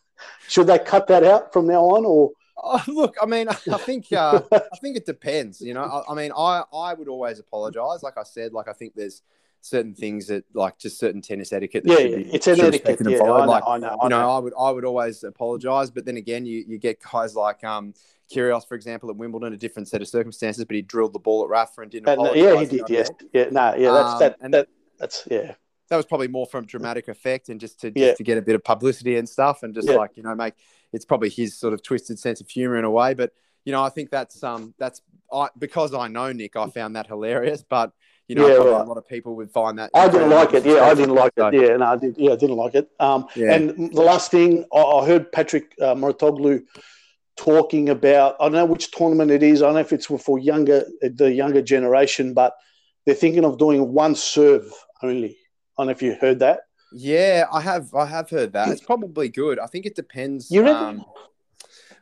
Should they cut that out from now on, or Oh, look, I mean, I think uh, I think it depends. You know, I, I mean, I I would always apologize. Like I said, like I think there's certain things that like just certain tennis etiquette. That yeah, should yeah, be, it's an etiquette. Yeah. I know, Like I know, I you know. I would I would always apologize, but then again, you you get guys like um Kyrgios, for example, at Wimbledon, a different set of circumstances, but he drilled the ball at Rafa and didn't And, uh, apologize. yeah, he you know did. I Yes, mean? yeah, no, yeah, that's Um, that, and- that. That's yeah, that was probably more from dramatic effect and just to just Yeah. to get a bit of publicity and stuff and just Yeah. like you know make it's probably his sort of twisted sense of humor in a way but you know i think that's um that's I, because i know nick i found that hilarious but you know Yeah, right. a lot of people would find that I didn't like it. Yeah, I didn't like So, it. Yeah, no, I did. Yeah, I didn't like it. Um, and the last thing I, I heard Patrick uh, Mouratoglou talking about. I don't know which tournament it is. I don't know if it's for younger the younger generation, but they're thinking of doing one serve only. I don't know if you heard that. yeah i have i have heard that it's probably good i think it depends You um,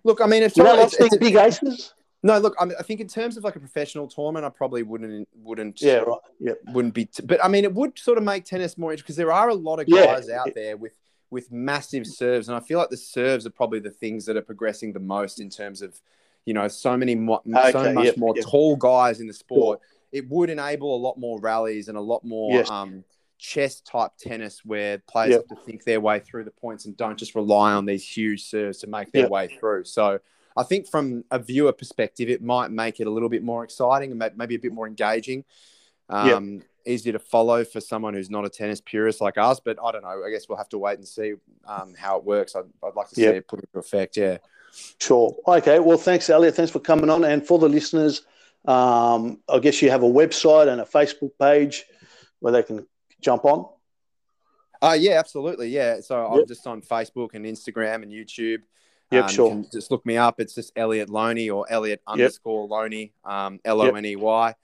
look i mean it's, You know, it's, it's- big aces. no look I, mean, I think in terms of like a professional tournament i probably wouldn't wouldn't Yeah, right. Yep. wouldn't be. T- but I mean, it would sort of make tennis more interesting because there are a lot of Yeah. guys out there with with massive serves, and I feel like the serves are probably the things that are progressing the most in terms of, you know, so many mo- so much yep, more yep. tall guys in the sport. It would enable a lot more rallies and a lot more Yes. um, chess type tennis where players Yep. have to think their way through the points and don't just rely on these huge serves to make their Yep. way through. So I think from a viewer perspective, it might make it a little bit more exciting and maybe a bit more engaging. Um, Easier to follow for someone who's not a tennis purist like us, but I don't know. I guess we'll have to wait and see um, how it works. I'd, I'd like to see Yep. it put into effect. Yeah. Sure. Okay. Well, thanks, Elliot. Thanks for coming on. And for the listeners, um, I guess you have a website and a Facebook page where they can jump on. Uh, yeah, absolutely. Yeah. So I'm just on Facebook and Instagram and YouTube. Yep, Um, sure. just look me up. It's just Elliot Loney or Elliot underscore Loney, um, L O N E Y.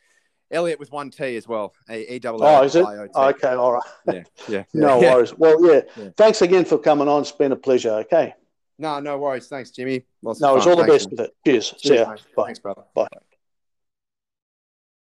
Elliot with one T as well. E double Oh, is it? I O T. Okay. All right. Yeah. Yeah. No worries. Well, yeah. Thanks again for coming on. It's been a pleasure. Okay. No, no worries. Thanks, Jimmy. No, it's all the best with it. Cheers. See Cheers, ya. Bye. Thanks, brother. Bye.